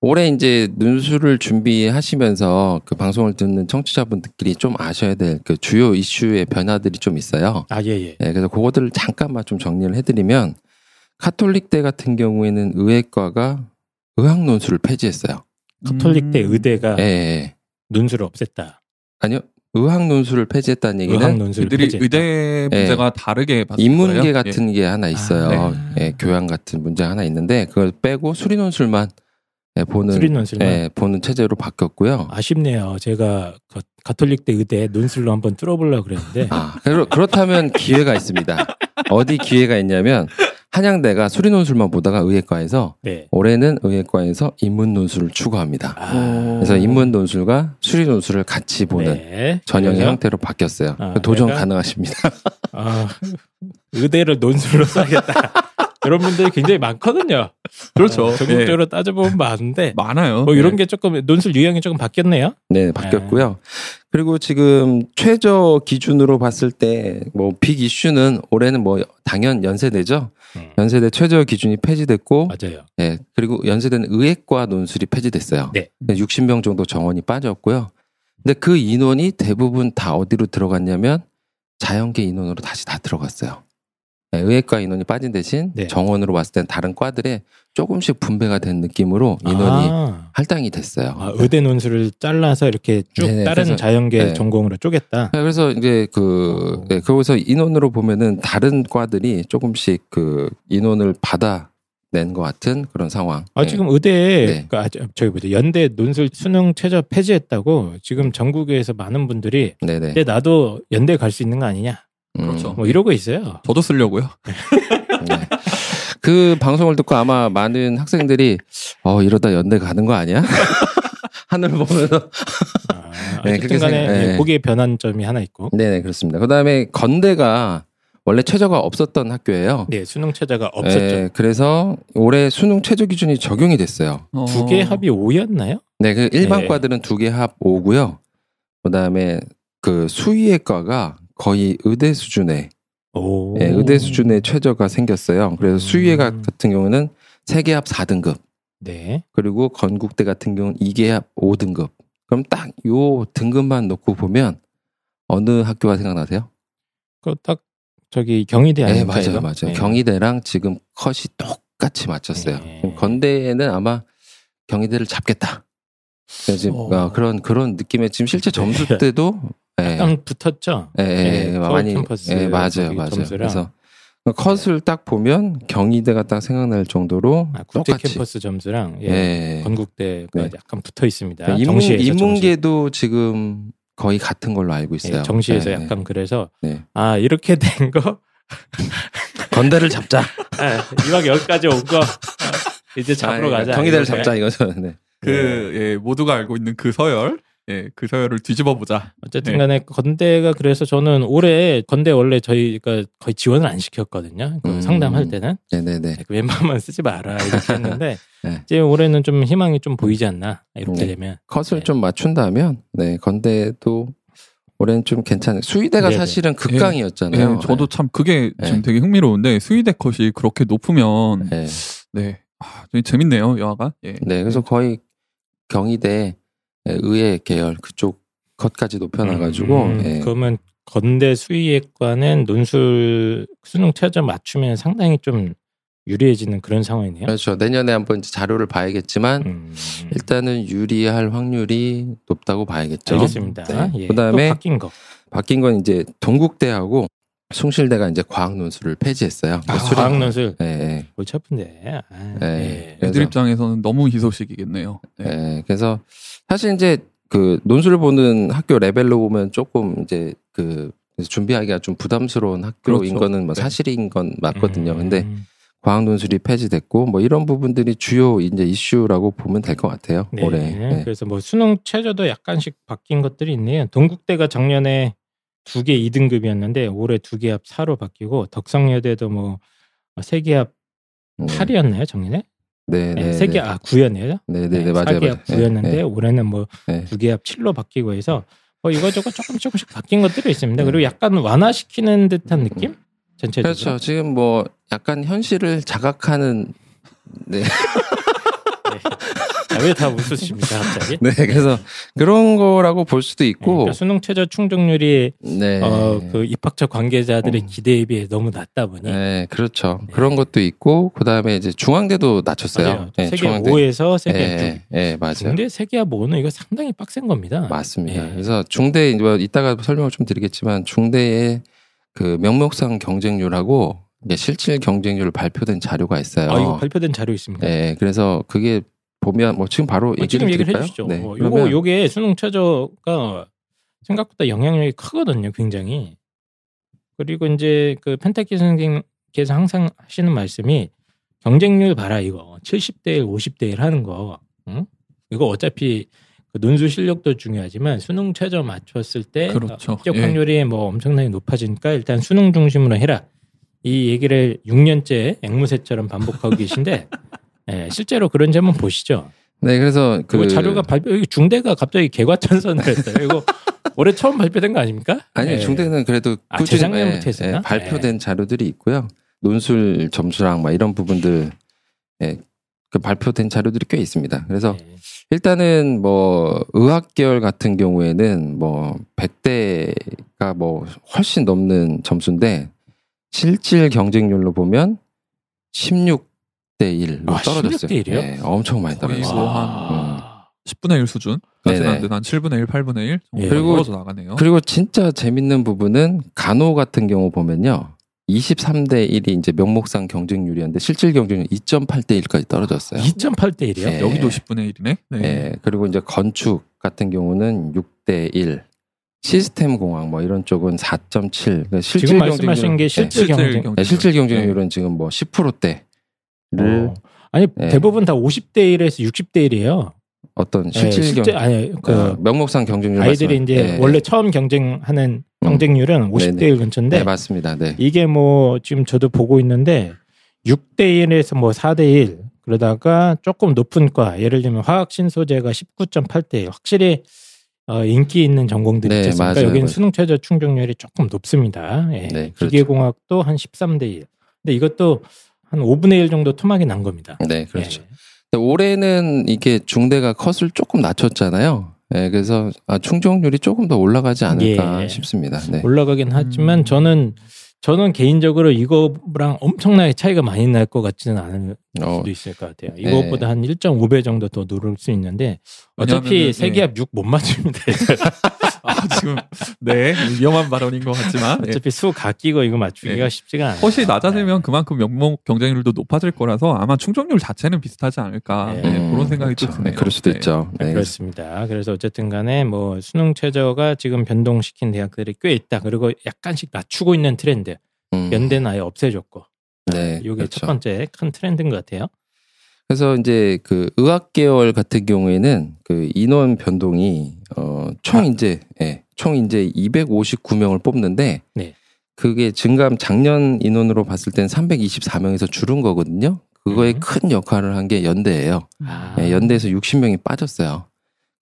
올해 이제 눈수를 준비하시면서 그 방송을 듣는 청취자분들끼리 좀 아셔야 될 그 주요 이슈의 변화들이 좀 있어요. 아 예예. 네, 그래서 그것들을 잠깐만 좀 정리를 해드리면 카톨릭대 같은 경우에는 의학과가 의학 논술을 폐지했어요. 카톨릭대 음. 의대가 예, 예. 눈수를 없앴다. 아니요. 의학 논술을 폐지했다는 얘기는 의학 논술을 그들이 폐지했다. 의대 문제가 다르게 봤을 인문계 거예요. 같은 게 하나 있어요. 아. 예, 교양 같은 문제 하나 있는데 그걸 빼고 수리 논술만 예, 보는 수리 논술만 예, 보는 체제로 바뀌었고요. 아쉽네요. 제가 그 가톨릭대 의대 눈술로 한번 뚫어보려고 그랬는데 아, 그렇, 그렇다면 기회가 있습니다. 어디 기회가 있냐면 한양대가 수리 논술만 보다가 의예과에서 네. 올해는 의예과에서 인문 논술을 추구합니다. 아, 그래서 인문 논술과 수리 논술을 같이 보는 네. 전형의 그래서, 형태로 바뀌었어요. 아, 도전 내가- 가능하십니다. 아, 의대를 논술로 써야겠다. 이런 분들이 굉장히 많거든요. 그렇죠. 어, 전국적으로 따져보면 많은데 많아요. 뭐 이런 네. 게 조금 논술 유형이 조금 바뀌었네요. 네, 바뀌었고요. 그리고 지금 최저 기준으로 봤을 때 뭐 빅 이슈는 올해는 뭐 당연 연세대죠. 음. 연세대 최저 기준이 폐지됐고 맞아요. 네, 그리고 연세대는 의학과 논술이 폐지됐어요. 네. 60명 정도 정원이 빠졌고요. 근데 그 인원이 대부분 다 어디로 들어갔냐면 자연계 인원으로 다시 다 들어갔어요. 네, 의학과 인원이 빠진 대신 네. 정원으로 봤을 땐 다른 과들에 조금씩 분배가 된 느낌으로 인원이 아, 할당이 됐어요. 아, 의대 논술을 잘라서 이렇게 쭉 네네, 다른 그래서- 자연계 네. 전공으로 쪼갰다. 네, 그래서 이제 그 어. 네, 거기서 인원으로 보면은 다른 과들이 조금씩 그 인원을 받아 낸 것 같은 그런 상황. 아, 네. 지금 의대, 네. 그, 아, 저- 저기 뭐죠. 연대 논술 수능 최저 폐지했다고 지금 전국에서 많은 분들이 네네. 근데 나도 연대 갈 수 있는 거 아니냐. 음, 그렇죠. 뭐 이러고 있어요. 저도 쓰려고요. 네. 그 방송을 듣고 아마 많은 학생들이 어 이러다 연대 가는 거 아니야? 하늘 보면서 아, 네, 그렇게 간에 생각- 네. 예, 거기에 변환점이 하나 있고. 네네 그렇습니다. 그다음에 건대가 원래 최저가 없었던 학교예요. 네, 수능 최저가 없었죠. 네, 그래서 올해 수능 최저 기준이 적용이 됐어요. 어, 두개 합이 5였나요? 네, 그 일반 네. 과들은 두 개 합 5고요. 그다음에 그 수의예과가 거의 의대 수준의 오. 예, 의대 수준의 최저가 생겼어요. 그래서 수의예과 음. 같은 경우는 세개합 4등급. 네. 그리고 건국대 같은 경우는 2개 합 5등급. 그럼 딱 요 등급만 놓고 보면 어느 학교가 생각나세요? 그딱 저기 경희대 네, 아닙니까? 맞아요? 맞아요. 네. 경희대랑 지금 컷이 똑같이 맞췄어요. 네. 건대에는 아마 경희대를 잡겠다. 지금 어. 어, 그런 그런 느낌의 지금 실제 점수 때도 예, 붙었죠. 예, 예, 네, 예, 서울 많이 캠퍼스 예, 맞아요, 맞아요. 점수랑. 그래서 컷을 딱 보면 경희대가 딱 생각날 정도로 아, 국제 똑같이 캠퍼스 점수랑 예, 예. 건국대가 네. 약간 붙어 있습니다. 그러니까 인문, 정시에서 정시. 인문계도 지금 거의 같은 걸로 알고 있어요. 예, 정시에서 네, 네. 약간 그래서 네. 아 이렇게 된 거 건대를 잡자. 아, 이왕 여기까지 온 거 이제 잡으러 아, 가자. 경희대를 이렇게. 잡자 이거죠. 네. 그 예, 모두가 알고 있는 그 서열, 예, 그 서열을 뒤집어 보자. 어쨌든 네. 간에 건대가 그래서 저는 올해 건대 원래 저희가 거의 지원을 안 시켰거든요. 그 음. 상담할 때는 네네네. 그 웬만하면 쓰지 마라 이렇게 했는데 네. 이제 올해는 좀 희망이 좀 보이지 않나 이렇게 네. 되면 컷을 네. 좀 맞춘다면 네 건대도 올해는 좀 괜찮아요. 수의대가 네네. 사실은 예, 극강이었잖아요. 저도 참 그게 네. 지금 되게 흥미로운데 수의대 컷이 그렇게 높으면 네. 네, 아, 되게 재밌네요 영화가. 예. 네, 그래서 거의 경희대 예, 의예 계열 그쪽 컷까지 높여놔가지고 음, 예. 그러면 건대 수의학과는 논술 수능 최저 맞추면 상당히 좀 유리해지는 그런 상황이네요. 그렇죠. 내년에 한번 이제 자료를 봐야겠지만 음, 일단은 유리할 확률이 높다고 봐야겠죠. 알겠습니다. 네. 예, 그다음에 또 바뀐 거. 바뀐 건 이제 동국대하고 숭실대가 이제 과학 논술을 폐지했어요. 아, 과학 논술 예, 예. 골치 아픈데. 아, 네. 예. 그래서- 애들 입장에서는 너무 희소식이겠네요. 네. 예, 그래서 사실 이제 그 논술을 보는 학교 레벨로 보면 조금 이제 그 준비하기가 좀 부담스러운 학교인 그렇죠. 거는 뭐 네. 사실인 건 맞거든요. 근데 음, 과학 논술이 폐지됐고 뭐 이런 부분들이 주요 이제 이슈라고 보면 될 것 같아요. 네. 올해. 네. 그래서 뭐 수능 최저도 약간씩 바뀐 것들이 있네요. 동국대가 작년에 두 개 2등급이었는데 올해 두 개 합 4로 바뀌고 덕성여대도 뭐 세 개합 음. 8이었나요, 작년에? 네, 네, 네. 세 개, 아, 9였네요. 네, 네, 네, 맞아요. 사기압 맞아요. 9였는데 네, 올해는 뭐 네. 두개압 7로 바뀌고 해서 뭐 이거저거 조금 조금씩 바뀐 것들이 있습니다. 네. 그리고 약간 완화시키는 듯한 느낌? 전체적으로. 그렇죠. 지금 뭐 약간 현실을 자각하는 네. 아, 왜다 웃으십니까, 갑자기? 네, 그래서 그런 거라고 볼 수도 있고 그러니까 수능 최저 충족률이 네. 어, 그 입학처 관계자들의 음. 기대에 비해 너무 낮다 보니 네, 그렇죠. 그런 것도 있고 그 다음에 이제 중앙대도 낮췄어요. 맞아요. 네, 세계 중앙대. 5에서 세계 예, 6. 예, 예, 맞아요. 중대 세계압 5는 이거 상당히 빡센 겁니다. 맞습니다. 예. 그래서 중대 뭐 이따가 설명을 좀 드리겠지만 중대의 그 명목상 경쟁률하고 실질 경쟁률 발표된 자료가 있어요. 아, 이거 발표된 자료 있습니다. 네, 그래서 그게 보면 뭐 지금 바로 어, 얘기를 지금 얘기를 드릴까요? 해주시죠. 네, 어, 요거 요게 수능 최저가 생각보다 영향력이 크거든요, 굉장히. 그리고 이제 그 펜타키 선생님께서 항상 하시는 말씀이 경쟁률 봐라 이거 70대 1, 50대 1 하는 거. 응? 이거 어차피 그 논술 실력도 중요하지만 수능 최저 맞췄을 때 그렇죠. 합격 예. 확률이 뭐 엄청나게 높아지니까 일단 수능 중심으로 해라. 이 얘기를 6년째 앵무새처럼 반복하고 계신데 예, 실제로 그런지 한번 보시죠. 네, 그래서 그그 자료가 발표 여기 중대가 갑자기 개과천선을 했어요. 이거 올해 처음 발표된 거 아닙니까? 아니 예. 중대는 그래도 아, 꾸준히 재작년부터 예, 했었나? 예, 발표된 자료들이 있고요. 논술 점수랑 막 이런 부분들 예, 그 발표된 자료들이 꽤 있습니다. 그래서 예. 일단은 뭐 의학 계열 같은 경우에는 뭐 100대가 뭐 훨씬 넘는 점수인데 실질 경쟁률로 보면 16 대 1로 아, 떨어졌어요. 16대 1이요? 네, 엄청 많이 거의 떨어졌어요. 뭐 와. 10분의 1 수준. 네네. 까지는 안 되는 한 7분의 1, 8분의 1 정도 예. 그리고- 떨어져 나가네요. 그리고 진짜 재밌는 부분은 간호 같은 경우 보면요. 23대 1이 이제 명목상 경쟁률이었는데 실질 경쟁률 2.8대 1까지 떨어졌어요. 2.8대 1이요? 예. 여기도 10분의 1이네. 네. 예, 그리고 이제 건축 같은 경우는 6대 1. 시스템 공학 뭐 이런 쪽은 4.7. 그러니까 실질 지금 말씀하신 경쟁률은- 게 실질 실질 경쟁. 네, 실질 경쟁률은 지금 뭐 10%대를 어. 아니 네. 대부분 다 50대 1에서 60대 1이에요. 어떤 예, 실질 실제 경 아니 그 어, 명목상 경쟁률 아이들이 말씀- 이제 예, 원래 처음 경쟁하는 음. 경쟁률은 50대 네네. 1 근처인데 네, 맞습니다. 네. 이게 뭐 지금 저도 보고 있는데 6대 1에서 뭐 4대 1 그러다가 조금 높은 과 예를 들면 화학 신소재가 19.8대 1 확실히 어, 인기 있는 전공들이 네? 맞아요, 여기는 맞아요. 수능 최저 충족률이 조금 높습니다. 예. 네, 그렇죠. 기계공학도 한 13대 1. 근데 이것도 한 5분의 1 정도 토막이 난 겁니다. 네, 그렇죠. 예. 올해는 이게 중대가 컷을 조금 낮췄잖아요. 네, 그래서 아, 충족률이 조금 더 올라가지 않을까 예. 싶습니다. 네. 올라가긴 하지만 음. 저는 저는 개인적으로 이거랑 엄청나게 차이가 많이 날 것 같지는 않을 어, 수도 있을 것 같아요. 네. 이것보다 한 1.5배 정도 더 누를 수 있는데 어차피 왜냐하면은, 세계합 6못 맞춥니다. 아, 지금 네 위험한 발언인 것 같지만 네. 어차피 수 각기고 이거 맞추기가 네. 쉽지가 않아요. 컷이 낮아지면 그만큼 명목 경쟁률도 높아질 거라서 아마 충족률 자체는 비슷하지 않을까 네. 네, 음, 그런 생각이 그렇죠. 또 드네요. 네, 그럴 수도 네. 있죠. 네. 그렇습니다. 그래서 어쨌든 간에 뭐 수능 최저가 지금 변동시킨 대학들이 꽤 있다. 그리고 약간씩 낮추고 있는 트렌드. 음, 연대는 아예 없애줬고. 네, 이게 그렇죠. 첫 번째 큰 트렌드인 것 같아요. 그래서 이제 그 의학 계열 같은 경우에는 그 인원 변동이 어총 아. 이제 예, 총 이제 259명을 뽑는데 네. 그게 증감 작년 인원으로 봤을 땐 324명에서 줄은 거거든요. 그거에 음. 큰 역할을 한 게 연대예요. 아. 예, 연대에서 60명이 빠졌어요.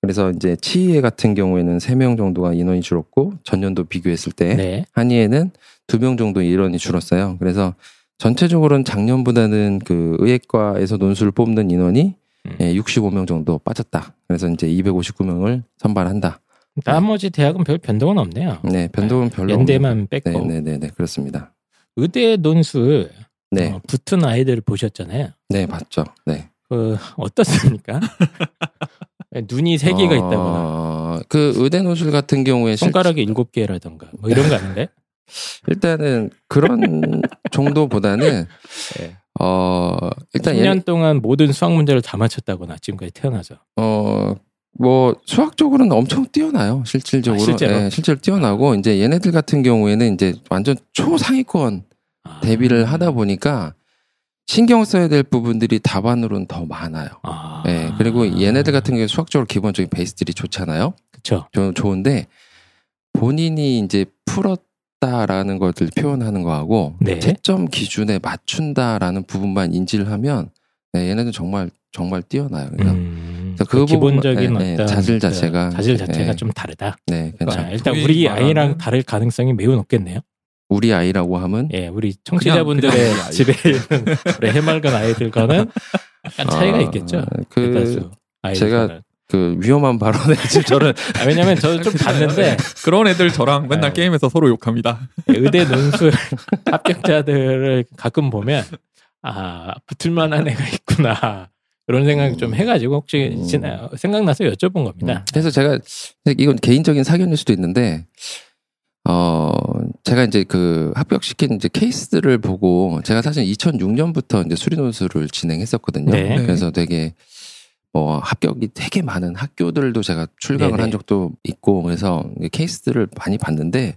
그래서 이제 치의회 같은 경우에는 3명 정도가 인원이 줄었고 전년도 비교했을 때 네. 한의에는 2명 정도 인원이 줄었어요. 그래서 전체적으로는 작년보다는 그 의학과에서 논술을 뽑는 인원이 음. 예, 65명 정도 빠졌다. 그래서 이제 259명을 선발한다. 나머지 대학은 별 변동은 없네요. 네, 변동은 별로 연대만 뺐고 네, 네, 네, 네, 그렇습니다. 의대 논술 네, 어, 붙은 아이들 보셨잖아요. 네, 맞죠. 네. 그 어떻습니까? 눈이 세 개가 있다거나 어, 그 의대 논술 같은 경우에 실- 손가락이 일곱 개라던가 뭐 이런 거 아닌가요? 일단은 그런 정도보다는 네. 어 일단 10년 얘는 동안 모든 수학 문제를 다 맞췄다거나 지금까지 태어나서 어뭐 수학적으로는 엄청 뛰어나요 실질적으로 아, 실제로? 예, 실제로 뛰어나고 이제 얘네들 같은 경우에는 이제 완전 초상위권 아. 대비를 하다 보니까 신경 써야 될 부분들이 답안으로는 더 많아요. 아. 예, 그리고 얘네들 같은 경우 수학적으로 기본적인 베이스들이 좋잖아요. 그렇죠. 저, 좋은데 본인이 이제 풀었 다라는 것들 표현하는 거하고 네. 채점 기준에 맞춘다라는 부분만 인지를 하면 네, 얘네는 정말 정말 뛰어나요. 그래서 음, 그래서 그그 기본적인 부분, 네, 어떤 자질 그 자체가 자질 자체가 네. 좀 다르다. 네, 아, 괜찮아요. 일단 우리 아이랑 다를 가능성이 매우 높겠네요. 우리 아이라고 하면 예, 우리 청취자분들의 그냥 아이. 집에 있는 우리 해맑은 아이들과는 약간 차이가 어, 있겠죠. 그 대다수 제가 아이들과는. 그 위험한 발언에 지금 저를 아, 왜냐면 저도 좀 봤는데 그런 애들 저랑 맨날 네. 게임에서 서로 욕합니다. 의대 논술 합격자들을 가끔 보면 아 붙을만한 애가 있구나 그런 생각 좀 해가지고 혹시 음. 생각나서 여쭤본 겁니다. 그래서 제가 이건 개인적인 사견일 수도 있는데 어 제가 이제 그 합격시킨 이제 케이스들을 보고 제가 사실 2006년부터 이제 수리 논술을 진행했었거든요. 네. 그래서 되게 뭐 합격이 되게 많은 학교들도 제가 출강을 네네. 한 적도 있고 그래서 케이스들을 많이 봤는데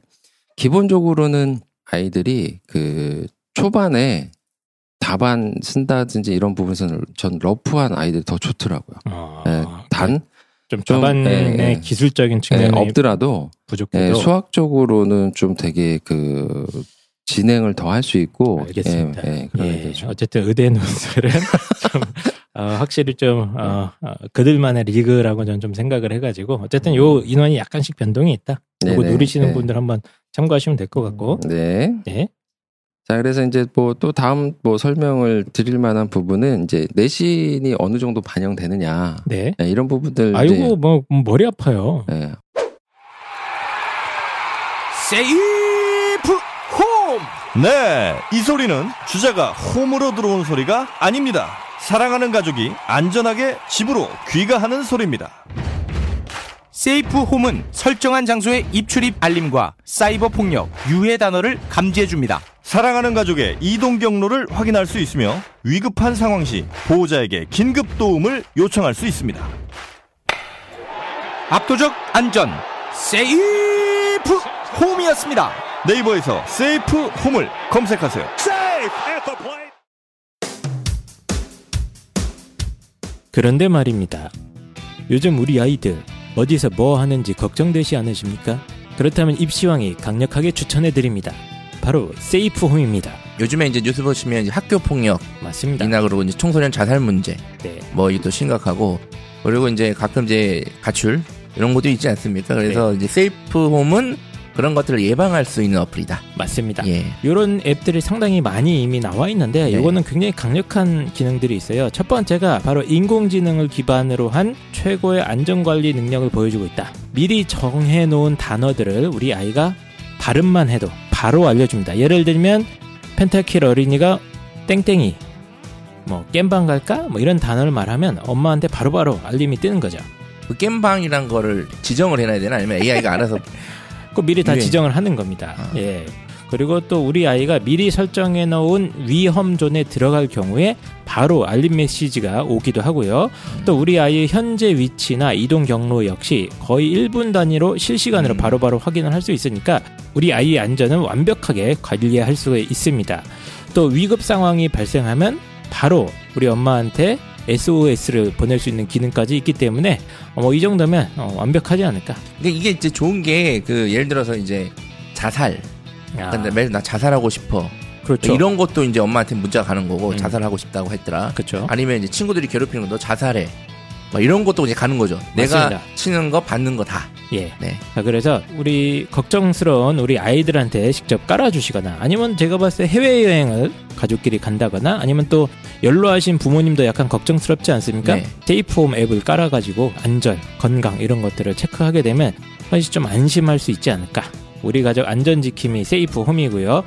기본적으로는 아이들이 그 초반에 답안 쓴다든지 이런 부분에서는 전 러프한 아이들이 더 좋더라고요. 어, 예, 단 좀 좀, 저반의 예, 예. 기술적인 예, 측면이 없더라도 예, 부족해도 수학적으로는 좀 되게 그 진행을 더 할 수 있고 알겠습니다. 예, 예, 예. 어쨌든 의대 논술은 좀 어, 확실히 좀 어, 어, 그들만의 리그라고 저는 좀 생각을 해가지고 어쨌든 요 인원이 약간씩 변동이 있다. 이거 네네, 누리시는 네. 분들 한번 참고하시면 될 것 같고. 네. 네. 자, 그래서 이제 뭐 또 다음 뭐 설명을 드릴 만한 부분은 이제 내신이 어느 정도 반영되느냐 네. 예, 이런 부분들 아이고 뭐 머리 아파요. 예, 세이프 홈! 네, 이 소리는 주자가 홈으로 들어온 소리가 아닙니다. 사랑하는 가족이 안전하게 집으로 귀가하는 소리입니다. 세이프 홈은 설정한 장소의 입출입 알림과 사이버 폭력, 유해 단어를 감지해 줍니다. 사랑하는 가족의 이동 경로를 확인할 수 있으며 위급한 상황 시 보호자에게 긴급 도움을 요청할 수 있습니다. 압도적 안전 세이프 홈이었습니다. 네이버에서 세이프 홈을 검색하세요. 그런데 말입니다. 요즘 우리 아이들 어디서 뭐 하는지 걱정되시 않으십니까? 그렇다면 입시왕이 강력하게 추천해 드립니다. 바로 세이프 홈입니다. 요즘에 이제 뉴스 보시면 이제 학교 폭력 맞습니다. 이나 그러고 이제 청소년 자살 문제 네. 뭐 이게 또 심각하고 그리고 이제 가끔 이제 가출 이런 것도 있지 않습니까? 그래서 네. 이제 세이프 홈은 그런 것들을 예방할 수 있는 어플이다. 맞습니다. 예. 이런 앱들이 상당히 많이 이미 나와 있는데 네. 이거는 굉장히 강력한 기능들이 있어요. 첫 번째가 바로 인공지능을 기반으로 한 최고의 안전관리 능력을 보여주고 있다. 미리 정해놓은 단어들을 우리 아이가 발음만 해도 바로 알려줍니다. 예를 들면 펜타킬 어린이가 땡땡이 뭐 겜방 갈까? 뭐 이런 단어를 말하면 엄마한테 바로바로 알림이 뜨는 거죠. 그 겜방이란 거를 지정을 해놔야 되나 아니면 AI가 알아서 그 미리 다 예. 지정을 하는 겁니다. 아. 예. 그리고 또 우리 아이가 미리 설정해 놓은 위험 존에 들어갈 경우에 바로 알림 메시지가 오기도 하고요. 또 우리 아이의 현재 위치나 이동 경로 역시 거의 1분 단위로 실시간으로 음. 바로바로 확인을 할 수 있으니까 우리 아이의 안전은 완벽하게 관리할 수가 있습니다. 또 위급 상황이 발생하면 바로 우리 엄마한테 SOS를 보낼 수 있는 기능까지 있기 때문에 뭐 이 정도면 어, 완벽하지 않을까. 근데 이게 이제 좋은 게 그 예를 들어서 이제 자살 아, 근데 매일 나 자살하고 싶어 그렇죠. 이런 것도 이제 엄마한테 문자가 가는 거고 음. 자살하고 싶다고 했더라 그렇죠. 아니면 이제 친구들이 괴롭히는 거 너 자살해 막 이런 것도 이제 가는 거죠 내가 맞습니다. 치는 거 받는 거 다 예. 네. 자, 그래서 우리 걱정스러운 우리 아이들한테 직접 깔아주시거나 아니면 제가 봤을 때 해외여행을 가족끼리 간다거나 아니면 또 연로하신 부모님도 약간 걱정스럽지 않습니까? 네. 세이프홈 앱을 깔아가지고 안전, 건강 이런 것들을 체크하게 되면 사실 좀 안심할 수 있지 않을까. 우리 가족 안전지킴이 세이프 홈이고요.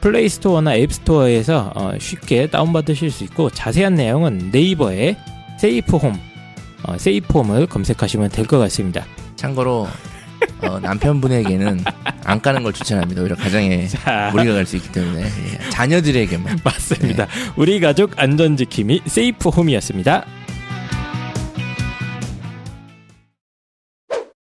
플레이스토어나 앱스토어에서 어, 쉽게 다운받으실 수 있고 자세한 내용은 네이버에 세이프 홈, 어, 세이프홈을 검색하시면 될 것 같습니다. 참고로 어, 남편분에게는 안 까는 걸 추천합니다 오히려 가정에 자, 무리가 갈 수 있기 때문에 예. 자녀들에게만 맞습니다. 우리 가족 안전 지킴이 세이프 홈이었습니다.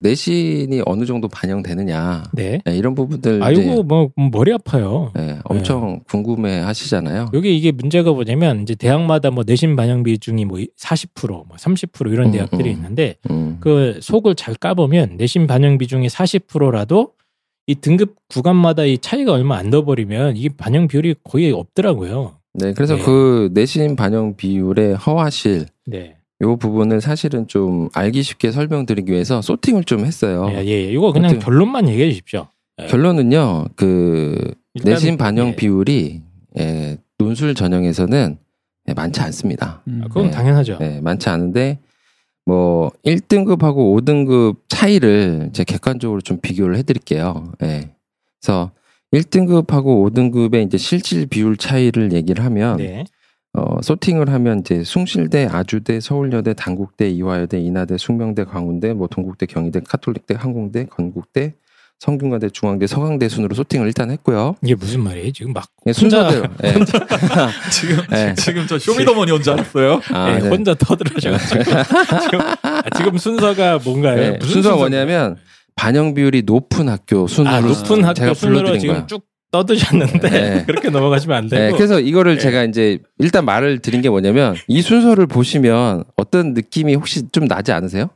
내신이 어느 정도 반영되느냐 네. 예, 이런 부분들 아이고 뭐 머리 아파요. 예, 엄청 궁금해 하시잖아요. 여기 이게 문제가 뭐냐면 이제 대학마다 뭐 내신 반영 비중이 뭐 40%, 뭐 30% 이런 음, 대학들이 음. 있는데 음. 그 속을 잘 까보면 내신 반영 비중이 40%라도 이 등급 구간마다 이 차이가 얼마 안더 버리면 이게 반영 비율이 거의 없더라고요. 네, 그래서 네. 그 내신 반영 비율의 허와실 네. 요 부분을 사실은 좀 알기 쉽게 설명드리기 위해서 소팅을 좀 했어요. 예, 예. 이거 그냥 어때요? 결론만 얘기해 주십시오. 예. 결론은요, 그 일단, 내신 반영 예. 비율이 예, 논술 전형에서는 예, 많지 않습니다. 음. 아, 그건 네. 당연하죠. 네, 많지 않은데 뭐 1등급하고 5등급 차이를 제 객관적으로 좀 비교를 해 드릴게요. 예. 그래서 1등급하고 5등급의 이제 실질 비율 차이를 얘기를 하면 네. 어, 소팅을 하면 이제 숭실대, 아주대, 서울여대, 단국대, 이화여대, 인하대, 숙명대, 광운대, 뭐 동국대, 경희대, 카톨릭대, 항공대, 건국대, 성균관대, 중앙대, 서강대 순으로 소팅을 일단 했고요. 이게 무슨 말이에요? 지금 막 예, 혼자 순서대로. 예. 지금 네. 지금 저 쇼미더머니 온줄 알았어요. 아, 예, 네. 혼자 터들어셔가지고 지금, 아, 지금 순서가 뭔가요? 네, 무슨 순서가 순서인가요? 뭐냐면 반영 비율이 높은 학교 순으로 아 높은 학교 제가 순으로 지금 거예요. 쭉 떠드셨는데 네. 그렇게 넘어가시면 안 되고 네, 그래서 이거를 네. 제가 이제 일단 말을 드린 게 뭐냐면 이 순서를 보시면 어떤 느낌이 혹시 좀 나지 않으세요?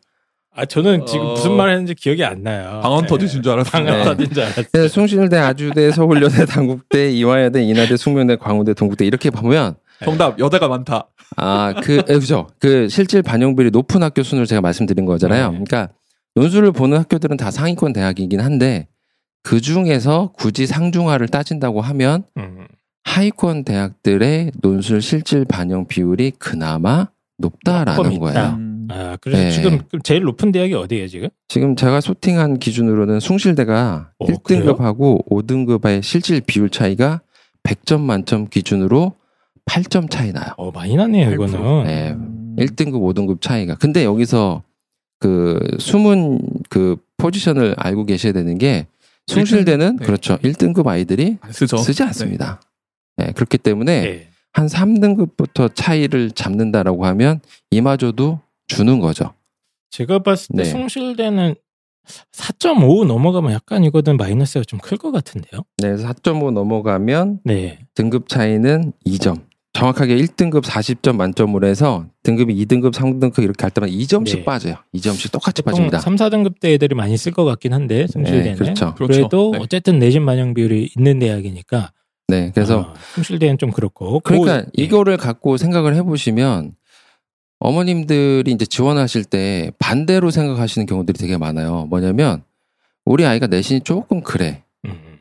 아 저는 지금 어. 무슨 말 했는지 기억이 안 나요. 방언 네. 터지신 줄 알았어요. 방언 네. 터진 줄 알았어요. 숭실대, 아주대, 서울여대, 단국대, 이화여대, 인하대, 숙명대, 광우대, 동국대 이렇게 보면 정답 여대가 많다. 아, 그, 예, 그죠. 그 실질 반영비율이 높은 학교 순으로 제가 말씀드린 거잖아요. 네. 그러니까 논술을 보는 학교들은 다 상위권 대학이긴 한데 그 중에서 굳이 상중하를 따진다고 하면 음. 하위권 대학들의 논술 실질 반영 비율이 그나마 높다라는. 거예요. 음. 아 그래서 네. 지금 제일 높은 대학이 어디예요 지금? 지금 제가 소팅한 기준으로는 숭실대가 어, 1등급하고 5등급의 실질 비율 차이가 100점 만점 기준으로 8점 차이 나요. 어 많이 나네요 이거는. 네. 음. 1등급, 5등급 차이가. 근데 여기서 그 숨은 그 포지션을 알고 계셔야 되는 게 숭실대는 네. 그렇죠. 1등급 아이들이 안 쓰죠. 쓰지 않습니다. 네, 그렇기 때문에 네. 한 3등급부터 차이를 잡는다라고 하면 이마저도 주는 거죠. 제가 봤을 때 네. 숭실대는 4.5 넘어가면 약간 이거는 마이너스가 좀 클 것 같은데요. 네, 그래서 4.5 넘어가면 네. 등급 차이는 2점. 정확하게 1등급 40점 만점으로 해서 등급이 2등급, 3등급 이렇게 할 때마다 2점씩 네. 빠져요. 2점씩 똑같이 빠집니다. 3, 4등급 대 애들이 많이 쓸 것 같긴 한데 숭실대는 네, 그렇죠. 그렇죠. 그래도 네. 어쨌든 내신 반영 비율이 있는 대학이니까 네, 그래서 어, 숭실대는 좀 그렇고 그러니까 고- 이거를 갖고 생각을 해보시면 어머님들이 이제 지원하실 때 반대로 생각하시는 경우들이 되게 많아요. 뭐냐면 우리 아이가 내신이 조금 그래. 음,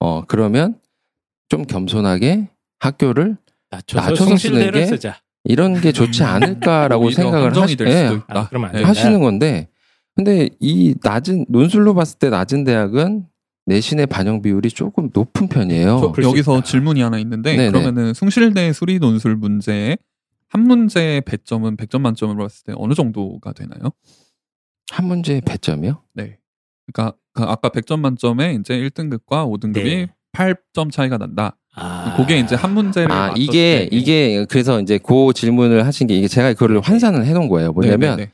어 그러면 좀 겸손하게 학교를 낮춰서, 낮춰서 숭실대를 쓰는 게 쓰자. 이런 게 좋지 않을까라고 오히려 생각을 하시, 될 예, 수도 있다. 아, 그러면 안 네. 된다. 하시는 건데 근데 이 낮은 논술로 봤을 때 낮은 대학은 내신의 반영 비율이 조금 높은 편이에요. 여기서 있다. 질문이 하나 있는데 네네. 그러면은 숭실대 수리 논술 문제에 한 문제의 배점은 100점 만점으로 봤을 때 어느 정도가 되나요? 한 문제의 배점이요? 네. 그러니까 그 아까 100점 만점에 이제 1등급과 5등급이 네. 8점 차이가 난다. 아, 그게 이제 한 문제를 아 이게 때 이게 그래서 이제 그 질문을 하신 게 이게 제가 그거를 환산을 해놓은 거예요. 뭐냐면 네네네.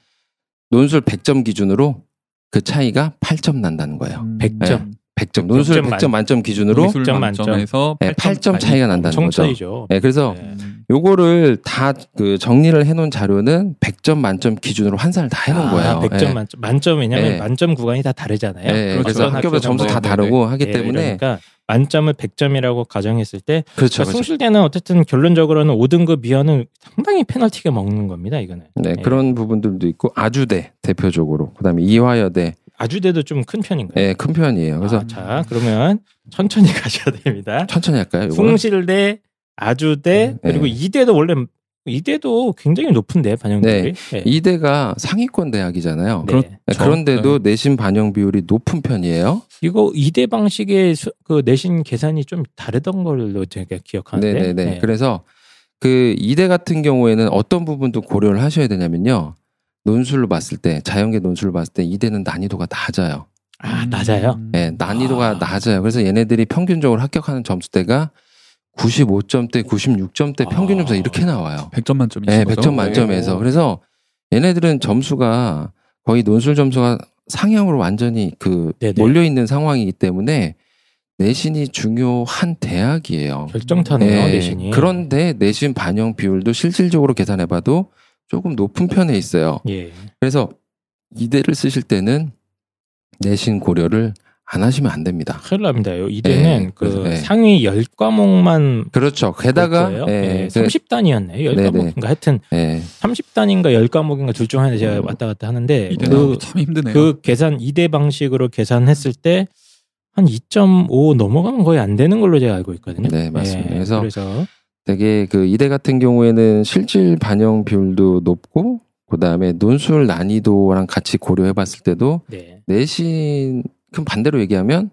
논술 100점 기준으로 그 차이가 8점 난다는 거예요. 음, 100점. 100점 논술 100점 100점 만점 기준으로 논술 100점 만점에서 네, 8점 차이. 차이가 난다는 거죠. 차이죠. 네, 그래서 네. 음. 요거를 다 그 정리를 해놓은 자료는 100점 만점 기준으로 환산을 다 해놓은 아, 거예요. 100점 예. 만점. 만점 왜냐면 네. 만점 구간이 다 다르잖아요. 예, 어떤 그래서 학교는 점수 뭐- 다. 다르고 하기 예, 때문에 그러니까 만점을 100점이라고 가정했을 때 그렇죠. 그러니까 그렇죠. 숭실대는 어쨌든 결론적으로는 5등급 이하는 상당히 페널티가 먹는 겁니다. 이거는. 네, 예. 그런 부분들도 있고 아주대 대표적으로 그다음에 이화여대 아주대도 좀 큰 편인가요? 예, 큰 편이에요. 그래서 아, 자 그러면 천천히 가셔야 됩니다. 천천히 할까요? 요거는? 숭실대, 아주대 네. 그리고 이대도 원래 이대도 굉장히 높은데 반영 비율이. 네. 이대가 상위권 대학이잖아요. 네. 그렇- 네. 그런 데도 내신 반영 비율이 높은 편이에요. 이거 이대 방식의 수- 그 내신 계산이 좀 다르던 걸로 제가 기억하는데. 네네네. 네. 그래서 그 이대 같은 경우에는 어떤 부분도 고려를 하셔야 되냐면요. 논술로 봤을 때 자연계 논술로 봤을 때 이대는 난이도가 낮아요. 아 낮아요. 음. 네, 난이도가 아. 낮아요. 그래서 얘네들이 평균적으로 합격하는 점수대가 95점대, 96점대 평균 점수가 아. 이렇게 나와요. 100점 만점이 네, 100점 만점에서. 그래서 얘네들은 점수가 거의 논술 점수가 상향으로 완전히 그 네네. 몰려 있는 상황이기 때문에 내신이 중요한 대학이에요. 결정타네요 네, 내신이. 그런데 내신 반영 비율도 실질적으로 계산해봐도 조금 높은 편에 있어요. 예. 그래서 이대를 쓰실 때는 내신 고려를 안 하시면 안 됩니다. 큰일 납니다. 요 이대는 네, 그 네. 상위 10과목만 그렇죠. 게다가 예, 예, 30단이었네. 요 네, 10과목인가 하여튼 예, 30단인가 10과목인가 둘 중 하나 제가 음. 왔다 갔다 하는데 이대 그, 참 힘드네요. 그 계산 2대 방식으로 계산했을 때 한 2.5 넘어가면 거의 안 되는 걸로 제가 알고 있거든요. 네, 맞습니다. 예, 그래서 그래서 되게 그 이대 같은 경우에는 실질 반영 비율도 높고 그다음에 논술 난이도랑 같이 고려해 봤을 때도 네. 내신 그럼 반대로 얘기하면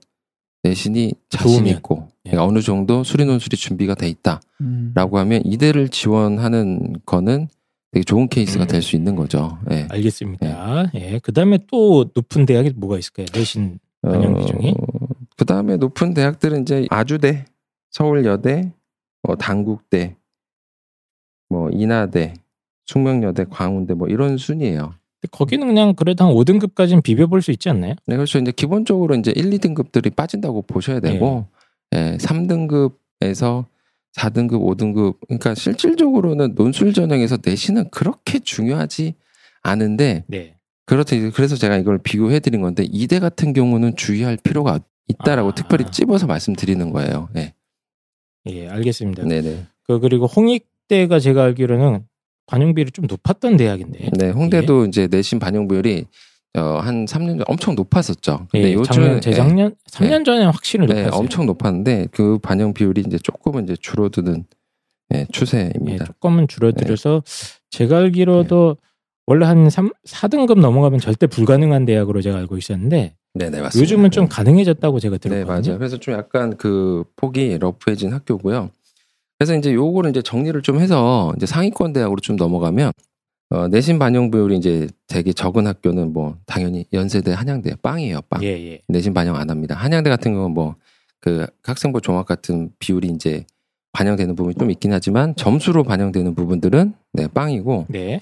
내신이 자신 좋으면. 있고 예. 그러니까 어느 정도 수리 논술이 준비가 돼 있다라고 음. 하면 이대를 지원하는 거는 되게 좋은 케이스가 음. 될수 있는 거죠. 예. 알겠습니다. 예. 그다음에 또 높은 대학이 뭐가 있을까요? 내신 반영 비중이? 그 다음에 높은 대학들은 이제 아주대, 서울여대, 뭐 당국대, 뭐 인하대, 숙명여대, 광운대 뭐 이런 순이에요. 거기는 그냥 그래도 한 5등급까지는 비벼볼 수 있지 않나요? 네, 그렇죠. 이제 기본적으로 이제 1, 2등급들이 빠진다고 보셔야 되고, 예, 3등급에서 4등급, 5등급, 그러니까 실질적으로는 논술 전형에서 내신은 그렇게 중요하지 않은데, 네. 그렇다. 그래서 제가 이걸 비교해 드린 건데, 이대 같은 경우는 주의할 필요가 있다라고 아. 특별히 찝어서 말씀드리는 거예요. 예. 예, 알겠습니다. 네네. 그 그리고 홍익대가 제가 알기로는 반영 비율이 좀 높았던 대학인데. 네, 홍대도 이제 내신 반영 비율이 어, 한 3년 전 엄청 높았었죠. 근데 예, 요즘 작년 재작년 3년 전에 확실히 네, 높았어요. 엄청 높았는데 그 반영 비율이 이제 조금은 이제 줄어드는 예, 예, 추세입니다. 조금은 줄어들어서 제가 알기로도 원래 한 3, 4등급 넘어가면 절대 불가능한 대학으로 제가 알고 있었는데 네, 네, 맞습니다. 요즘은 좀 가능해졌다고 제가 네, 들었거든요. 맞아요. 그래서 좀 약간 그 폭이 러프해진 학교고요. 그래서 이제 요거를 이제 정리를 좀 해서 이제 상위권 대학으로 좀 넘어가면 어, 내신 반영 비율이 이제 되게 적은 학교는 뭐 당연히 연세대, 한양대 빵이에요, 빵. 예, 예. 내신 반영 안 합니다. 한양대 같은 경우는 뭐 그 학생부 종합 같은 비율이 이제 반영되는 부분이 좀 있긴 하지만 점수로 반영되는 부분들은 네, 빵이고 네.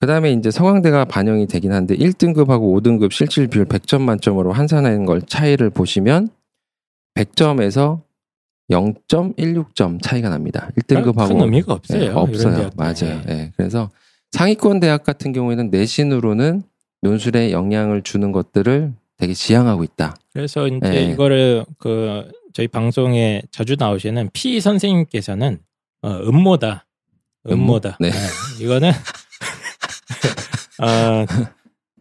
그 다음에 이제 서강대가 반영이 되긴 한데 1등급하고 5등급 실질 비율 100점 만점으로 환산하는 걸 차이를 보시면 100점에서 0.16점 차이가 납니다. 1등급하고 큰 의미가 없어요. 네, 없어요. 맞아요. 예. 그래서 상위권 대학 같은 경우에는 내신으로는 논술에 영향을 주는 것들을 되게 지향하고 있다. 그래서 이제 네. 이거를 그 저희 방송에 자주 나오시는 피 선생님께서는 어, 음모다. 음모다. 네. 네, 이거는 어,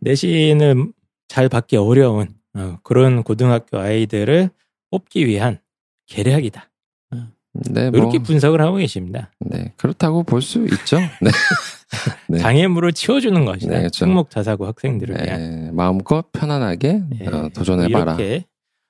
내신을 잘 받기 어려운 어, 그런 고등학교 아이들을 뽑기 위한 계략이다. 네, 뭐, 이렇게 분석을 하고 계십니다. 네, 그렇다고 볼 수 있죠. 네. 네. 장애물을 치워주는 것이다. 네, 그렇죠. 특목자사고 학생들을 위한. 네, 마음껏 편안하게 예, 어, 도전해봐라. 이렇게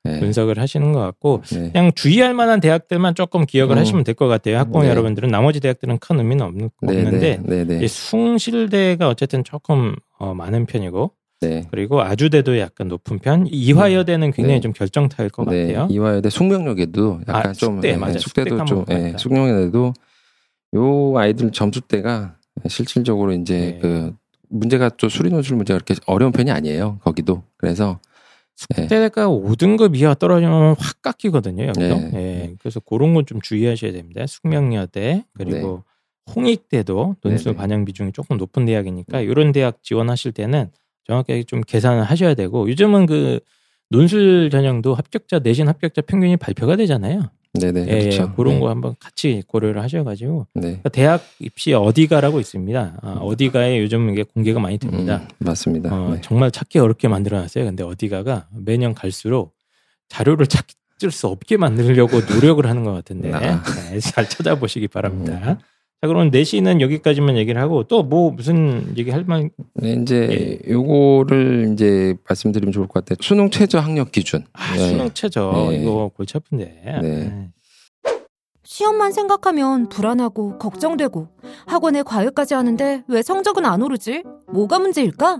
네. 분석을 하시는 것 같고 네. 그냥 주의할 만한 대학들만 조금 기억을 음. 하시면 될 것 같아요. 학부모 네. 여러분들은 나머지 대학들은 큰 의미는 없는, 네, 없는데 네, 네, 이 숭실대가 어쨌든 조금 어, 많은 편이고 네. 그리고 아주대도 약간 높은 편. 이화여대는 굉장히 네. 좀 결정타일 것 네, 같아요. 이화여대 숙명여대도 약간 아, 좀 숙대, 예, 맞아요. 숙대도 숙대 좀 예. 숙명여대도 요 아이들 점수대가 실질적으로 이제 네. 그 문제가 좀 수리 논술 문제가 그렇게 어려운 편이 아니에요. 거기도 그래서 예. 숙대가 5등급 이하 떨어지면 확 깎이거든요. 여기도. 네. 예, 그래서 그런 건 좀 주의하셔야 됩니다. 숙명여대 그리고 홍익대도 논술 네, 네. 반영 비중이 조금 높은 대학이니까 이런 대학 지원하실 때는 정확하게 좀 계산을 하셔야 되고 요즘은 그 논술 전형도 합격자 내신 합격자 평균이 발표가 되잖아요. 네네 예, 그렇죠. 예, 그런 네. 거 한번 같이 고려를 하셔가지고 네. 그러니까 대학 입시 어디가라고 있습니다. 아, 어디가에 요즘 이게 공개가 많이 됩니다. 음, 맞습니다. 어, 네. 정말 찾기 어렵게 만들어놨어요. 근데 어디가가 매년 갈수록 자료를 찾을 수 없게 만들려고 노력을 하는 것 같은데 아. 네, 잘 찾아보시기 바랍니다. 자 그럼 내시는 여기까지만 얘기를 하고 또 뭐 무슨 얘기 할 만? 네, 이제 요거를 이제 말씀드리면 좋을 것 같아요. 수능 최저 학력 기준. 아, 네. 수능 최저 네. 이거 골치 아픈데. 네. 시험만 생각하면 불안하고 걱정되고 학원에 과외까지 하는데 왜 성적은 안 오르지? 뭐가 문제일까?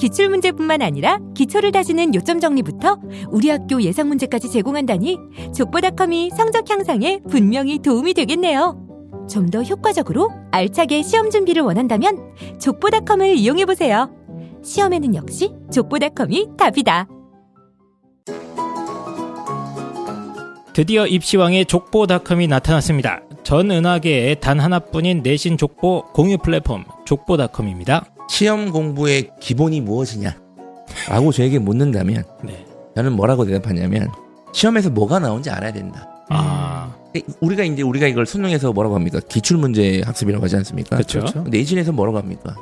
기출 문제뿐만 아니라 기초를 다지는 요점 정리부터 우리 학교 예상 문제까지 제공한다니 족보닷컴이 성적 향상에 분명히 도움이 되겠네요. 좀 더 효과적으로 알차게 시험 준비를 원한다면 족보닷컴을 이용해 보세요. 시험에는 역시 족보닷컴이 답이다. 드디어 입시왕의 족보닷컴이 나타났습니다. 전 은하계의 단 하나뿐인 내신 족보 공유 플랫폼 족보닷컴입니다. 시험 공부의 기본이 무엇이냐? 라고 저에게 묻는다면 네. 저는 뭐라고 대답하냐면 시험에서 뭐가 나온지 알아야 된다. 아, 우리가 이제 우리가 이걸 수능에서 뭐라고 합니까? 기출 문제 학습이라고 하지 않습니까? 그렇죠. 내신에서 뭐라고 합니까?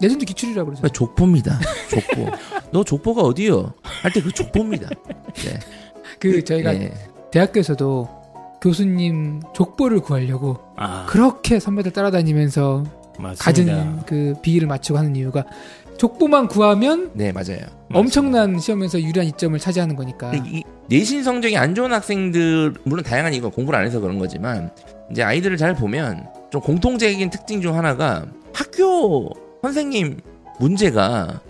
내신도 기출이라고 그러죠. 그러니까 족보입니다. 족보. 너 족보가 어디요? 할 때 그 족보입니다. 네. 그 저희가 네. 대학교에서도 교수님 족보를 구하려고 아 그렇게 선배들 따라다니면서 맞습니다. 가진 그 비위를 맞추고 하는 이유가 족보만 구하면 네, 맞아요. 엄청난 시험에서 유리한 이점을 차지하는 거니까. 이 내신 성적이 안 좋은 학생들 물론 다양한 이유가 공부를 안 해서 그런 거지만 이제 아이들을 잘 보면 좀 공통적인 특징 중 하나가 학교 선생님 문제가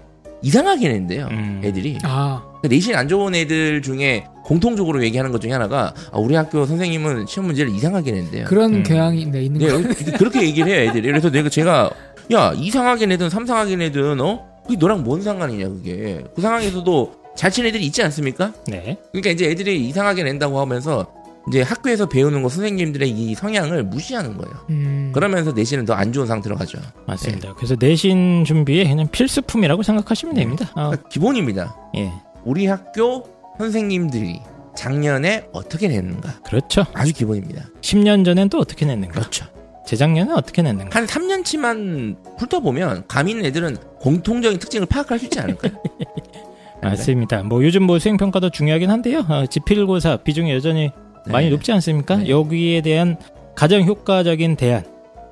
이상하게 낸대요. 음. 애들이 아, 내신 안 좋은 애들 중에 공통적으로 얘기하는 것 중에 하나가 아, 우리 학교 선생님은 시험 문제를 이상하게 낸대요. 그런 음. 경향이 네, 있는 네, 거. 그렇게 얘기를 해요 애들이. 그래서 내가 제가 야 이상하게 내든 삼상하게 내든 어 그게 너랑 뭔 상관이냐 그게 그 상황에서도 잘 치는 애들이 있지 않습니까? 네. 그러니까 이제 애들이 이상하게 낸다고 하면서 이제 학교에서 배우는 거 선생님들의 이 성향을 무시하는 거예요. 음. 그러면서 내신은 더 안 좋은 상태로 가죠. 맞습니다. 그래서 내신 준비에 그냥 필수품이라고 생각하시면 됩니다. 아, 그러니까 기본입니다. 예. 우리 학교 선생님들이 작년에 어떻게 냈는가 그렇죠. 아주 기본입니다. 10년 전엔 또 어떻게 냈는가? 그렇죠. 재작년에 어떻게 냈는가? 한 3년치만 훑어보면 감 있는 애들은 공통적인 특징을 파악할 수 있지 않을까요? 맞습니다. 뭐 요즘 뭐 수행평가도 중요하긴 한데요. 어, 지필고사 비중이 여전히 많이 네. 높지 않습니까? 네. 여기에 대한 가장 효과적인 대안.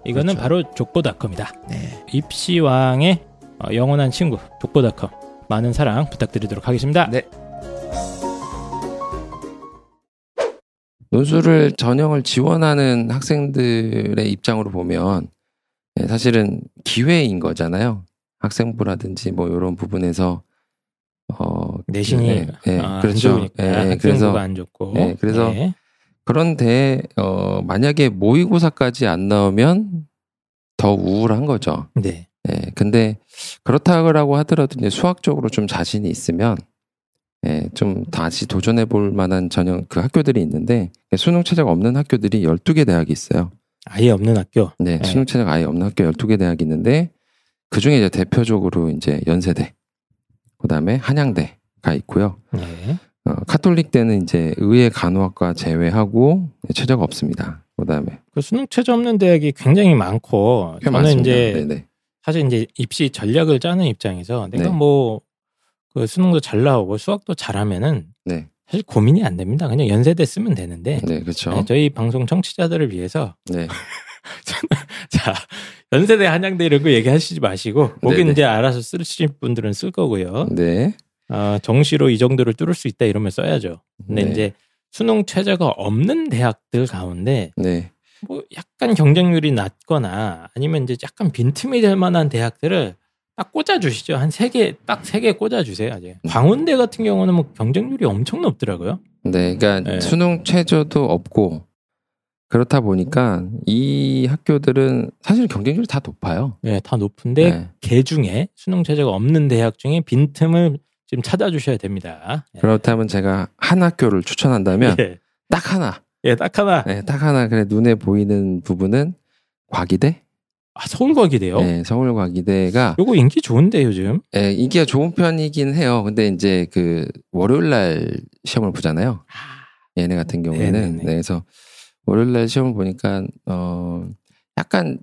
이거는 그렇죠. 바로 족보닷컴이다. 네. 입시왕의 어, 영원한 친구 족보닷컴. 많은 사랑 부탁드리도록 하겠습니다. 네. 논술을 전형을 지원하는 학생들의 입장으로 보면 예, 사실은 기회인 거잖아요. 학생부라든지 뭐 이런 부분에서 어 내신이 예, 예, 아, 안 그렇죠. 좋으니까 예, 예, 그래서 안 좋고. 예, 그래서 네. 그런데 어 만약에 모의고사까지 안 나오면 더 우울한 거죠. 네. 예, 근데 그렇다고 하더라도 이제 수학적으로 좀 자신이 있으면 예, 좀 다시 도전해 볼 만한 전형 그 학교들이 있는데 수능 최저가 없는 학교들이 12개 대학이 있어요. 아예 없는 학교. 네, 네. 수능 최저가 아예 없는 학교 12개 대학이 있는데 그 중에 이제 대표적으로 이제 연세대, 그다음에 한양대가 있고요. 네. 어, 카톨릭대는 이제 의예 간호학과 제외하고 최저가 없습니다. 그다음에 그 수능 최저 없는 대학이 굉장히 많고 꽤 저는 많습니다. 이제 네네. 사실 이제 입시 전략을 짜는 입장에서 내가 네. 뭐 그 수능도 잘 나오고 수학도 잘하면은 네, 사실 고민이 안 됩니다. 그냥 연세대 쓰면 되는데 네, 그렇죠. 네, 저희 방송 청취자들을 위해서 네, 자 연세대 한양대 이런 거 얘기하시지 마시고 거기 네네. 이제 알아서 쓰실 분들은 쓸 거고요. 네, 어, 정시로 이 정도를 뚫을 수 있다 이러면 써야죠. 근데 네. 이제 수능 최저가 없는 대학들 가운데 네, 뭐 약간 경쟁률이 낮거나 아니면 이제 약간 빈틈이 될 만한 대학들을 딱 꽂아주시죠. 한 세 개, 딱 세 개 꽂아주세요. 아직. 광운대 같은 경우는 뭐 경쟁률이 엄청 높더라고요. 네. 그러니까 네. 수능 최저도 없고 그렇다 보니까 이 학교들은 사실 경쟁률이 다 높아요. 네, 다 높은데 네. 개 중에 수능 최저가 없는 대학 중에 빈틈을 지금 찾아주셔야 됩니다. 예. 그렇다면 제가 한 학교를 추천한다면 예. 딱 하나, 예, 딱 하나. 네, 딱 하나 그래 눈에 보이는 부분은 과기대, 아, 서울과기대요. 네, 서울과기대가 요거 인기 좋은데 요즘. 예, 인기가 좋은 편이긴 해요. 근데 이제 그 월요일 날 시험을 보잖아요. 얘네 같은 경우에는 네네네. 네, 그래서 월요일 날 시험을 보니까 어 약간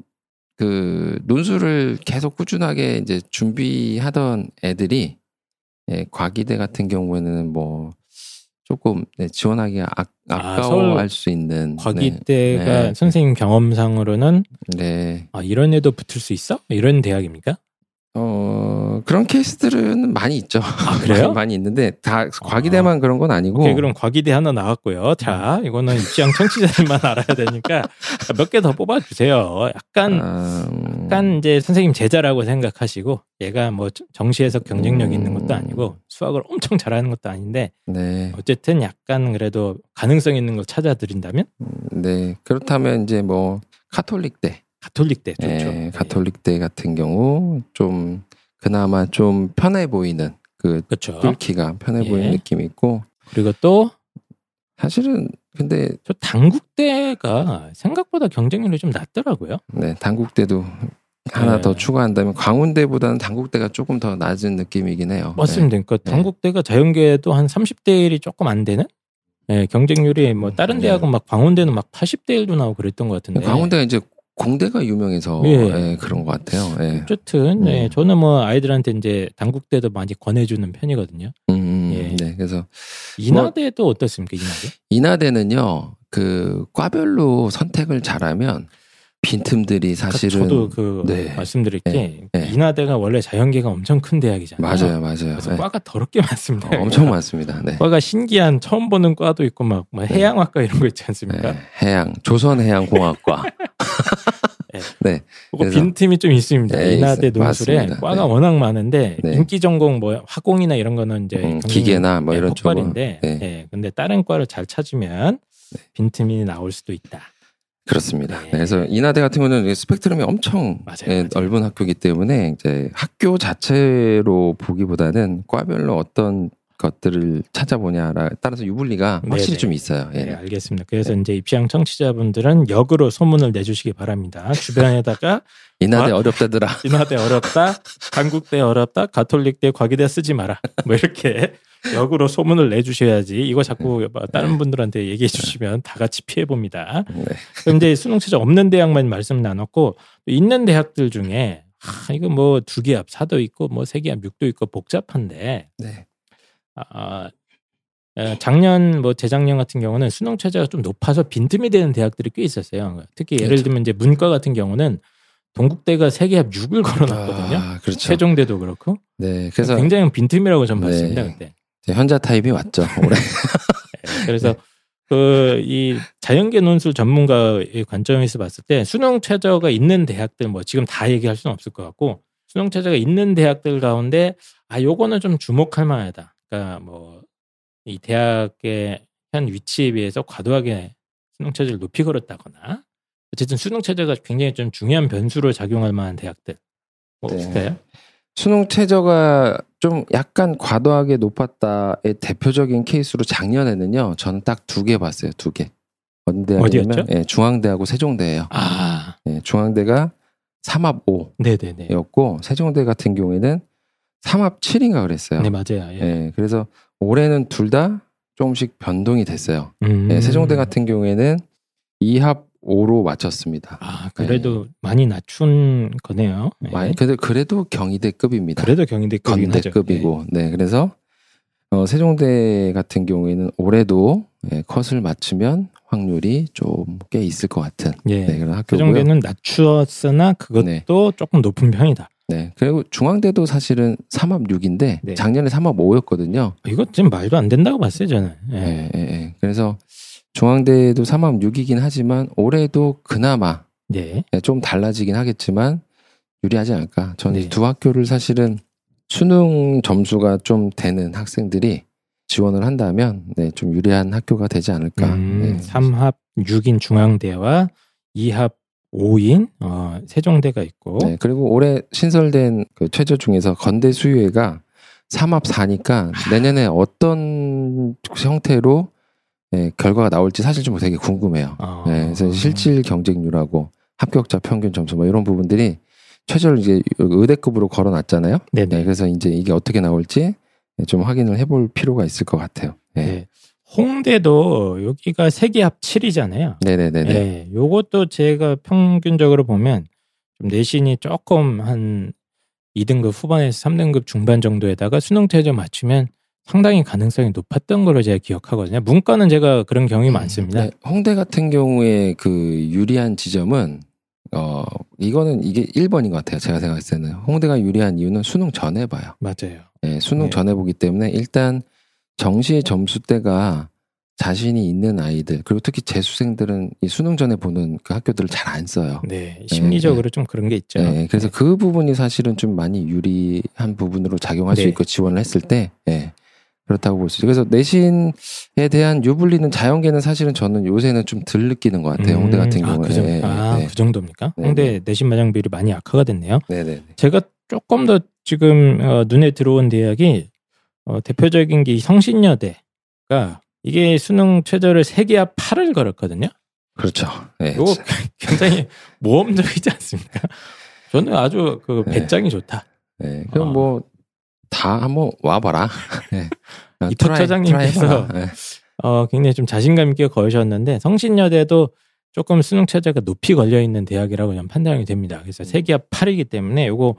그 논술을 계속 꾸준하게 이제 준비하던 애들이 예, 과기대 같은 경우에는 뭐 조금 네, 지원하기 아, 아, 아까워할 수 있는 과기대가 네. 선생님 경험상으로는 네. 아, 이런 애도 붙을 수 있어? 이런 대학입니까? 어 그런 케이스들은 많이 있죠. 그래요? 많이, 있는데 다 과기대만 그런 건 아니고 오케이, 그럼 과기대 하나 나왔고요. 자, 이거는 입시형 청취자들만 알아야 되니까 몇 개 더 뽑아주세요. 약간 아, 음, 약간 이제 선생님 제자라고 생각하시고 얘가 뭐 정시에서 경쟁력 음. 있는 것도 아니고 수학을 엄청 잘하는 것도 아닌데 네. 어쨌든 약간 그래도 가능성 있는 걸 찾아드린다면 네. 그렇다면 이제 뭐 카톨릭대, 가톨릭 대 좋죠. 예, 가톨릭 대 같은 경우 좀 그나마 좀 편해 보이는 그 그렇죠. 뚫기가 편해 예. 보이는 느낌이 있고 그리고 또 사실은 근데 저 당국대가 생각보다 경쟁률이 좀 낮더라고요. 네, 당국대도 하나 네. 더 추가한다면 광운대보다는 당국대가 조금 더 낮은 느낌이긴 해요. 맞습니다. 그러니까 네. 당국대가 자연계도 한 30대 1이 조금 안 되는? 예, 경쟁률이 뭐 다른 네. 대학은 막 광운대는 막 80대 1도 나오고 그랬던 것 같은데. 네. 광운대가 이제 공대가 유명해서 예. 예, 그런 것 같아요. 예. 어쨌든 예, 음. 저는 뭐 아이들한테 이제 당국대도 많이 권해주는 편이거든요. 음, 음, 예. 네, 그래서 인하대도 어떻습니까? 인하대? 인하대는요, 그 과별로 선택을 잘하면 빈틈들이 사실은 저도 그 네. 말씀드릴 게 네. 네. 인하대가 원래 자연계가 엄청 큰 대학이잖아요. 맞아요, 맞아요. 그래서 네. 과가 더럽게 많습니다. 어, 엄청 많습니다. 네. 과가 신기한 처음 보는 과도 있고 막, 막 해양학과 이런 거 있지 않습니까? 네, 해양 조선해양공학과. 네. 그거 그래서- 빈틈이 좀 있습니다. 네, 인하대. 논술에 맞습니다. 과가 네. 워낙 많은데 네. 인기 전공 뭐 화공이나 이런 거는 이제 음, 기계나 뭐 네, 이런 쪽은, 폭발인데 네. 예, 근데 다른 과를 잘 찾으면 빈틈이 나올 수도 있다. 그렇습니다. 네. 그래서 인하대 같은 경우는 스펙트럼이 엄청 맞아요, 예, 맞아요. 넓은 학교이기 때문에 이제 학교 자체로 보기보다는 과별로 어떤 것들을 찾아보냐라 따라서 유불리가 확실히 네네. 좀 있어요. 예. 네, 알겠습니다. 그래서 이제 입시왕 청취자분들은 역으로 소문을 내주시기 바랍니다. 주변에다가 인하대 아, 어렵다더라. 인하대 어렵다, 한국대 어렵다, 가톨릭대 과기대 쓰지 마라. 뭐 이렇게 역으로 소문을 내주셔야지. 이거 자꾸 뭐 다른 분들한테 얘기해 주시면 다 같이 피해 봅니다. 네. 그럼 이제 수능 최저 없는 대학만 말씀 나눴고 있는 대학들 중에 아, 이거 뭐 두 개 앞 사도 있고 뭐 세 개 앞 육도 있고 복잡한데 네. 아, 어, 작년 뭐 재작년 같은 경우는 수능 최저가 좀 높아서 빈틈이 되는 대학들이 꽤 있었어요. 특히 예를 그렇죠. 들면 이제 문과 같은 경우는 동국대가 세계 합 6을 걸어놨거든요. 아, 그렇죠. 세종대도 그렇고. 네. 그래서 굉장히 빈틈이라고 전 네. 봤습니다 그때. 현자 타입이 왔죠. 올해. 네, 그래서 그 이 자연계 논술 전문가의 관점에서 봤을 때 수능 최저가 있는 대학들 뭐 지금 다 얘기할 수는 없을 것 같고 수능 최저가 있는 대학들 가운데 아 요거는 좀 주목할 만하다. 그러니까 뭐 이 대학의 현 위치에 비해서 과도하게 수능 최저를 높이 걸었다거나 어쨌든 수능 최저가 굉장히 좀 중요한 변수로 작용할 만한 대학들 뭐 네. 없을까요? 수능 최저가 좀 약간 과도하게 높았다의 대표적인 케이스로 작년에는요. 저는 딱 두 개 봤어요. 두 개. 어디였죠? 예, 중앙대하고 세종대예요. 아, 예, 중앙대가 3합 5였고 네네네. 세종대 같은 경우에는 3합 7인가 그랬어요. 네 맞아요. 예. 예, 그래서 올해는 둘 다 조금씩 변동이 됐어요. 음. 예, 세종대 같은 경우에는 2합 5로 맞췄습니다. 아 그래도 많이 낮춘 거네요. 예. 많이 근데 그래도 경희대급입니다. 그래도 경희대급이긴 하죠. 건대급이고, 네. 그래서 어, 세종대 같은 경우에는 올해도 예, 컷을 맞추면 확률이 좀 꽤 있을 것 같은 예. 네, 그런 학교고요. 세종대는 낮추었으나 그것도 네. 조금 높은 편이다. 네. 그리고 중앙대도 사실은 3합 6인데 네. 작년에 3합 5였거든요. 이거 지금 말도 안 된다고 봤어요 저는. 예. 예, 예, 예. 그래서 중앙대도 3합 6이긴 하지만 올해도 그나마 네. 예, 좀 달라지긴 하겠지만 유리하지 않을까. 저는 네. 이두 학교를 사실은 수능 점수가 좀 되는 학생들이 지원을 한다면 네, 좀 유리한 학교가 되지 않을까. 음, 네. 3합 6인 중앙대와 2합 5인 어, 세종대가 있고 네, 그리고 올해 신설된 그 최저 중에서 건대 수유회가 3합 4니까 내년에 어떤 형태로 네, 결과가 나올지 사실 좀 되게 궁금해요. 어, 네, 그래서 실질 경쟁률하고 합격자 평균 점수 뭐 이런 부분들이 최저를 이제 의대급으로 걸어놨잖아요. 네, 그래서 이제 이게 어떻게 나올지 좀 확인을 해볼 필요가 있을 것 같아요. 네, 네. 홍대도 여기가 세계 합 7이잖아요. 네, 네, 네. 네. 네, 요것도 제가 평균적으로 보면 좀 내신이 조금 한 2등급 후반에서 3등급 중반 정도에다가 수능 최저 맞추면 상당히 가능성이 높았던 걸로 제가 기억하거든요. 문과는 제가 그런 경험이 많습니다. 네, 홍대 같은 경우에 그 유리한 지점은 어 이거는 이게 1번인 것 같아요. 제가 생각했을 때는 홍대가 유리한 이유는 수능 전에 봐요. 맞아요. 네, 수능 네. 전에 보기 때문에 일단 정시의 점수대가 자신이 있는 아이들 그리고 특히 재수생들은 이 수능 전에 보는 그 학교들을 잘 안 써요. 네, 심리적으로 네. 좀 그런 게 있죠. 네, 그래서 네. 그 부분이 사실은 좀 많이 유리한 부분으로 작용할 네. 수 있고 지원을 했을 때, 네, 그렇다고 볼 수 있죠. 그래서 내신에 대한 유불리는 자연계는 사실은 저는 요새는 좀 덜 느끼는 것 같아요. 음, 홍대 같은 아, 경우에. 그, 정, 네, 아, 그 정도입니까? 네, 홍대 내신 마장 비율이 많이 악화가 됐네요. 네, 네. 제가 조금 더 지금 어, 눈에 들어온 대학이 어, 대표적인 게 성신여대가 이게 수능 최저를 3개와 8을 걸었거든요. 그렇죠. 네. 이거 굉장히 모험적이지 않습니까? 저는 아주 그 네. 배짱이 좋다. 네. 그럼 어. 뭐 다 한번 와봐라. 네. 이 부처장님께서 네. 어, 굉장히 좀 자신감 있게 거으셨는데 성신여대도 조금 수능 최저가 높이 걸려 있는 대학이라고 좀 판단이 됩니다. 그래서 세기와 8이기 때문에 이거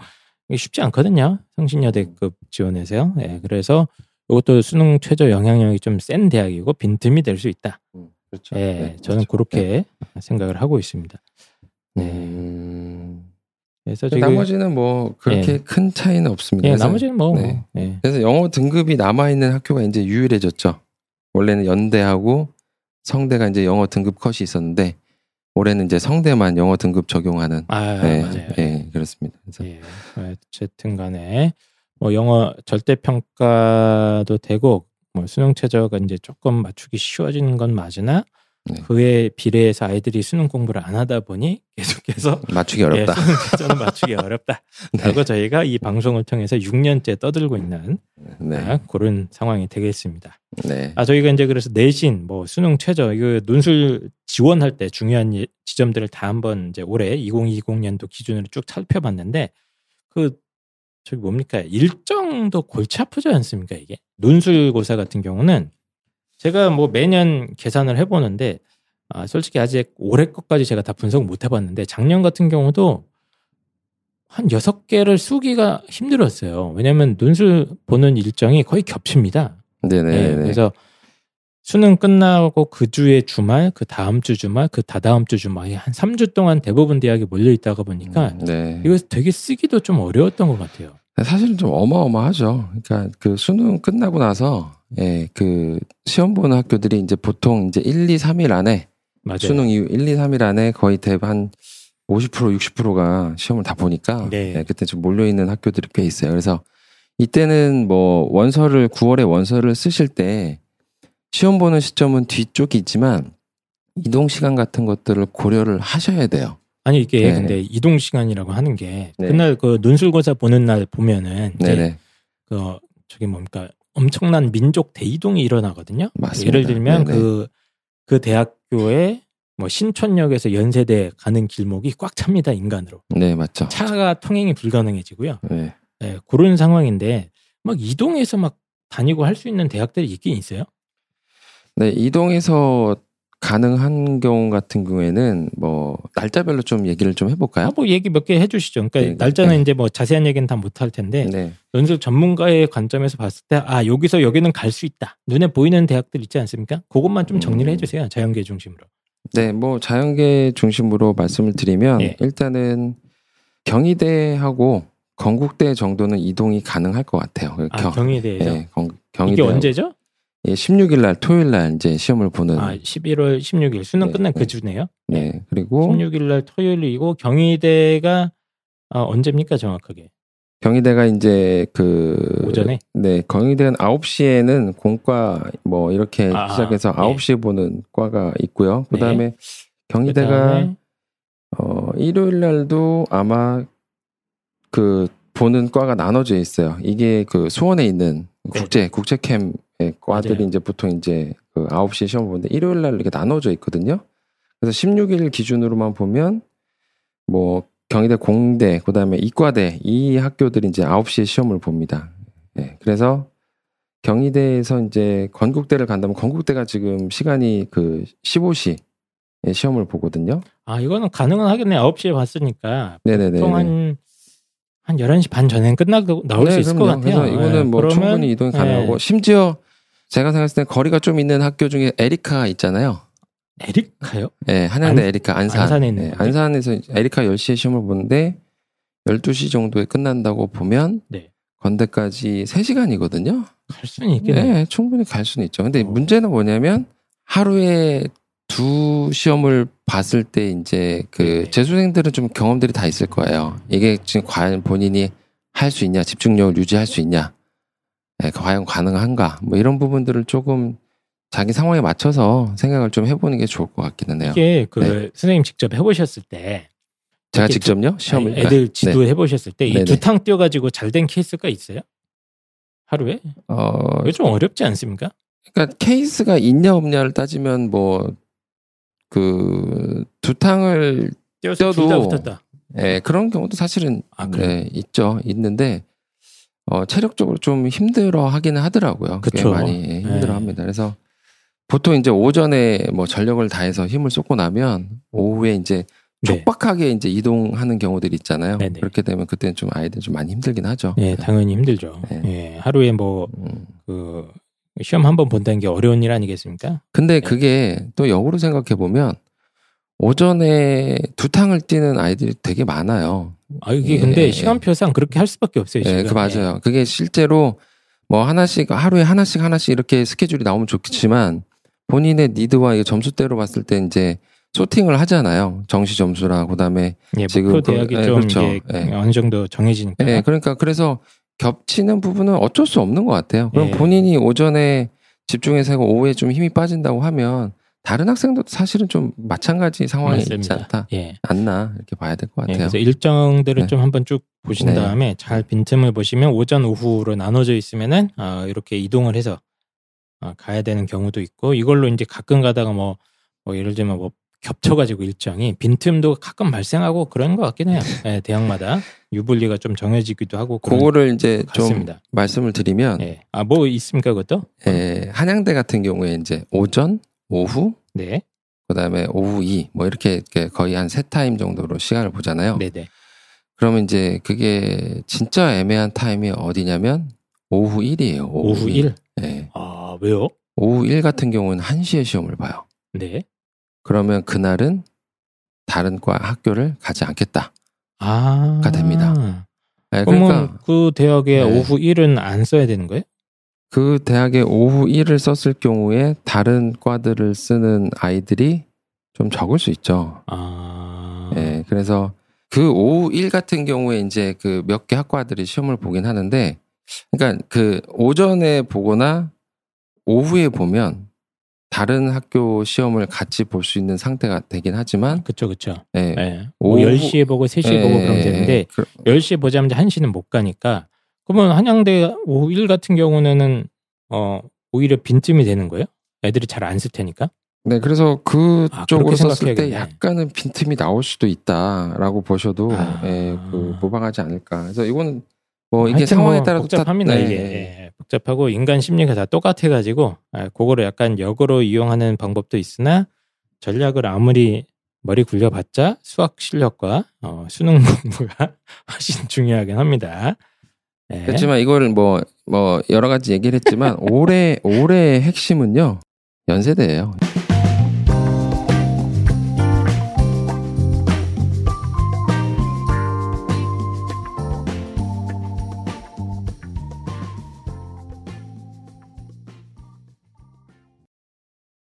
쉽지 않거든요. 성신여대급 지원에서요. 네, 그래서 이것도 수능 최저 영향력이 좀 센 대학이고 빈틈이 될 수 있다. 음, 그렇죠. 예, 네, 저는 그렇죠. 그렇게 네. 생각을 하고 있습니다. 네. 음... 그래서 지금 나머지는 뭐 그렇게 예. 큰 차이는 없습니다. 예, 나머지는 뭐, 네. 뭐 예. 그래서 영어 등급이 남아 있는 학교가 이제 유일해졌죠. 원래는 연대하고 성대가 이제 영어 등급 컷이 있었는데 올해는 이제 성대만 영어 등급 적용하는. 아, 네, 맞아요. 네, 그렇습니다. 그래서 예, 어쨌든 간에 뭐 영어 절대 평가도 되고 뭐 수능 최저가 이제 조금 맞추기 쉬워지는 건 맞으나 네. 그에 비례해서 아이들이 수능 공부를 안 하다 보니 계속해서 맞추기 어렵다. 예, 수능 맞추기 어렵다. 라고 네. 저희가 이 방송을 통해서 6년째 떠들고 있는 네. 아, 그런 상황이 되겠습니다. 네. 아 저희가 이제 그래서 내신 뭐 수능 최저 이거 논술 지원할 때 중요한 지점들을 다 한번 이제 올해 2020년도 기준으로 쭉 살펴봤는데 그 저기 뭡니까 일정도 골치 아프지 않습니까 이게 논술고사 같은 경우는 제가 뭐 매년 계산을 해보는데 아, 솔직히 아직 올해 것까지 제가 다 분석을 못 해봤는데 작년 같은 경우도 한 여섯 개를 쓰기가 힘들었어요. 왜냐하면 논술 보는 일정이 거의 겹칩니다. 네네. 네, 그래서 수능 끝나고 그 주의 주말, 그 다음 주 주말, 그 다다음 주 주말이 한 3주 동안 대부분 대학이 몰려 있다가 보니까 음, 네. 이거 되게 쓰기도 좀 어려웠던 것 같아요. 사실은 좀 어마어마하죠. 그러니까 그 수능 끝나고 나서 예, 그 시험 보는 학교들이 이제 보통 이제 1, 2, 3일 안에 맞아요. 수능 이후 1, 2, 3일 안에 거의 대한 50% 60%가 시험을 다 보니까 네. 예, 그때 좀 몰려 있는 학교들이 꽤 있어요. 그래서 이때는 뭐 원서를 9월에 원서를 쓰실 때 시험 보는 시점은 뒤쪽이 있지만 이동 시간 같은 것들을 고려를 하셔야 돼요. 아니 이게 네. 근데 이동 시간이라고 하는 게 네. 그날 그 논술고사 보는 날 보면은 이제 그 저기 뭡니까 엄청난 민족 대이동이 일어나거든요. 맞습니다. 예를 들면 그그 그 대학교에 뭐 신촌역에서 연세대 가는 길목이 꽉 찹니다 인간으로. 네 맞죠. 차가 통행이 불가능해지고요. 네. 네 그런 상황인데 막 이동해서 막 다니고 할 수 있는 대학들이 있긴 있어요. 네, 이동해서 가능한 경우 같은 경우에는 뭐 날짜별로 좀 얘기를 좀 해볼까요? 아, 뭐 얘기 몇 개 해주시죠. 그러니까 네, 날짜는 네. 이제 뭐 자세한 얘기는 다 못할 텐데 네. 연수 전문가의 관점에서 봤을 때 아 여기서 여기는 갈 수 있다. 눈에 보이는 대학들 있지 않습니까? 그것만 좀 정리를 음. 해주세요. 자연계 중심으로. 네, 뭐 자연계 중심으로 말씀을 드리면 네. 일단은 경희대하고 건국대 정도는 이동이 가능할 것 같아요. 아, 경희대죠. 네, 경희대 이게 언제죠? 예, 16일 날 토요일 날 이제 시험을 보는 아, 11월 16일 수능 네, 끝난 그 주네요. 네. 그리고 16일 날 토요일이고 경희대가 어, 언제입니까 정확하게? 경희대가 이제 그 오전에 네, 경희대는 9시에는 공과 뭐 이렇게 아, 시작해서 네. 9시에 보는 과가 있고요. 그다음에 네. 경희대가 그다음에... 어 일요일 날도 아마 그 보는 과가 나눠져 있어요. 이게 그 수원에 있는 국제 네. 국제 캠 과들이 맞아요. 이제 보통 이제 그 9시에 시험 보는데 일요일 날 이렇게 나눠져 있거든요. 그래서 16일 기준으로만 보면 뭐 경희대 공대 그다음에 이과대 이 학교들이 이제 9시에 시험을 봅니다. 네. 그래서 경희대에서 이제 건국대를 간다면 건국대가 지금 시간이 그 15시 에 시험을 보거든요. 아, 이거는 가능은 하겠네. 9시에 봤으니까. 네네네. 보통 한, 한 11시 반 전에는 끝나고 나올 네, 수 있을 그럼요. 것 같아요. 그래서 이거는 네, 뭐 충분히 이동이 가능하고 네. 심지어 제가 생각했을 때 거리가 좀 있는 학교 중에 에리카 있잖아요. 에리카요? 네, 한양대 안, 에리카 안산. 안산에 있는 네, 안산에서 에리카 10시에 시험을 보는데 12시 정도에 끝난다고 보면 네. 건대까지 3시간이거든요. 갈 수는 있겠네요. 네, 충분히 갈 수는 있죠. 근데 어. 문제는 뭐냐면 하루에 두 시험을 봤을 때 이제 그 네. 재수생들은 좀 경험들이 다 있을 거예요. 이게 지금 과연 본인이 할 수 있냐, 집중력을 유지할 수 있냐, 예, 과연 가능한가, 뭐 이런 부분들을 조금 자기 상황에 맞춰서 생각을 좀 해보는 게 좋을 것 같기는 해요. 이게 그 네. 선생님 직접 해보셨을 때 제가 직접요 시험을 아니, 애들 지도 네. 해보셨을 때이 네네. 두탕 뛰어가지고 잘 된 케이스가 있어요? 하루에? 어, 좀 어렵지 않습니까? 그러니까 케이스가 있냐 없냐를 따지면 뭐 그 두탕을 뛰어도. 예, 그런 경우도 사실은 아? 네, 있죠. 있는데 어, 체력적으로 좀 힘들어 하기는 하더라고요. 꽤 그쵸. 많이 네. 힘들어 합니다. 그래서 보통 이제 오전에 뭐 전력을 다해서 힘을 쏟고 나면 오후에 이제 네. 촉박하게 이제 이동하는 경우들이 있잖아요. 네네. 그렇게 되면 그때는 좀 아이들 좀 많이 힘들긴 하죠. 예, 당연히 힘들죠. 네. 예, 하루에 뭐 음. 그 시험 한 번 본다는 게 어려운 일 아니겠습니까? 근데 그게 또 역으로 생각해 보면 오전에 두 탕을 뛰는 아이들이 되게 많아요. 아 이게 예, 근데 예. 시간표상 그렇게 할 수밖에 없어요. 예. 그 맞아요. 그게 실제로 뭐 하나씩 하루에 하나씩 하나씩 이렇게 스케줄이 나오면 좋겠지만 본인의 니드와 점수대로 봤을 때 이제 소팅을 하잖아요. 정시 점수랑 그다음에 예, 지금 목표 그- 대학이 예, 좀 그렇죠. 예. 어느 정도 정해지니까. 예, 그러니까 그래서 겹치는 부분은 어쩔 수 없는 것 같아요. 그럼 예. 본인이 오전에 집중해서 하고 오후에 좀 힘이 빠진다고 하면 다른 학생도 사실은 좀 마찬가지 상황이 있지 맞습니다. 않다. 예. 않나 이렇게 봐야 될것 예, 같아요. 그래서 일정들을 네. 좀 한번 쭉 보신 네. 다음에 잘 빈틈을 보시면 오전 오후로 나눠져 있으면은 아, 이렇게 이동을 해서 아, 가야 되는 경우도 있고 이걸로 이제 가끔 가다가 뭐, 뭐 예를 들면 뭐 겹쳐가지고 일정이 빈틈도 가끔 발생하고 그런 것 같긴 해요. 예, 대학마다 유불리가 좀 정해지기도 하고 그거를 이제 좀 같습니다. 말씀을 드리면 예. 아뭐 있습니까 그것도? 예, 한양대 같은 경우에 이제 오전, 오후, 네, 그다음에 오후 2, 뭐 이렇게, 이렇게 거의 한 세 타임 정도로 시간을 보잖아요. 네네. 그러면 이제 그게 진짜 애매한 타임이 어디냐면 오후 1이에요. 오후 1? 네. 아 왜요? 오후 1 같은 경우는 1시에 시험을 봐요. 네. 그러면 그날은 다른 과 학교를 가지 않겠다. 아. 가 됩니다. 네, 그러면 그러니까 그 대학에 네. 오후 1은 안 써야 되는 거예요? 그 대학에 오후 1을 썼을 경우에 다른 과들을 쓰는 아이들이 좀 적을 수 있죠. 아. 예, 그래서 그 오후 1 같은 경우에 이제 그 몇 개 학과들이 시험을 보긴 하는데, 그러니까 그 오전에 보거나 오후에 보면 다른 학교 시험을 같이 볼 수 있는 상태가 되긴 하지만, 그쵸, 그쵸. 예, 예. 뭐 오후- 10시에 보고 3시에 예, 보고 그러면 예, 되는데 그- 10시에 보자면 1시는 못 가니까 그러면 한양대 오후 1 같은 경우는 어 오히려 빈틈이 되는 거예요? 애들이 잘 안 쓸 테니까. 네, 그래서 그쪽으로 아, 썼을 때. 약간은 빈틈이 나올 수도 있다라고 보셔도 아. 예, 그 무방하지 않을까. 그래서 이거는 뭐 이게 하여튼 상황에 뭐 따라 복잡합니다 이게 예, 복잡하고 인간 심리가 다 똑같아가지고 아, 그거를 약간 역으로 이용하는 방법도 있으나 전략을 아무리 머리 굴려봤자 수학 실력과 어, 수능 공부가 훨씬 중요하긴 합니다. 예. 그렇지만 이거를 뭐, 뭐, 여러 가지 얘기를 했지만, 올해, 올해의 핵심은요, 연세대예요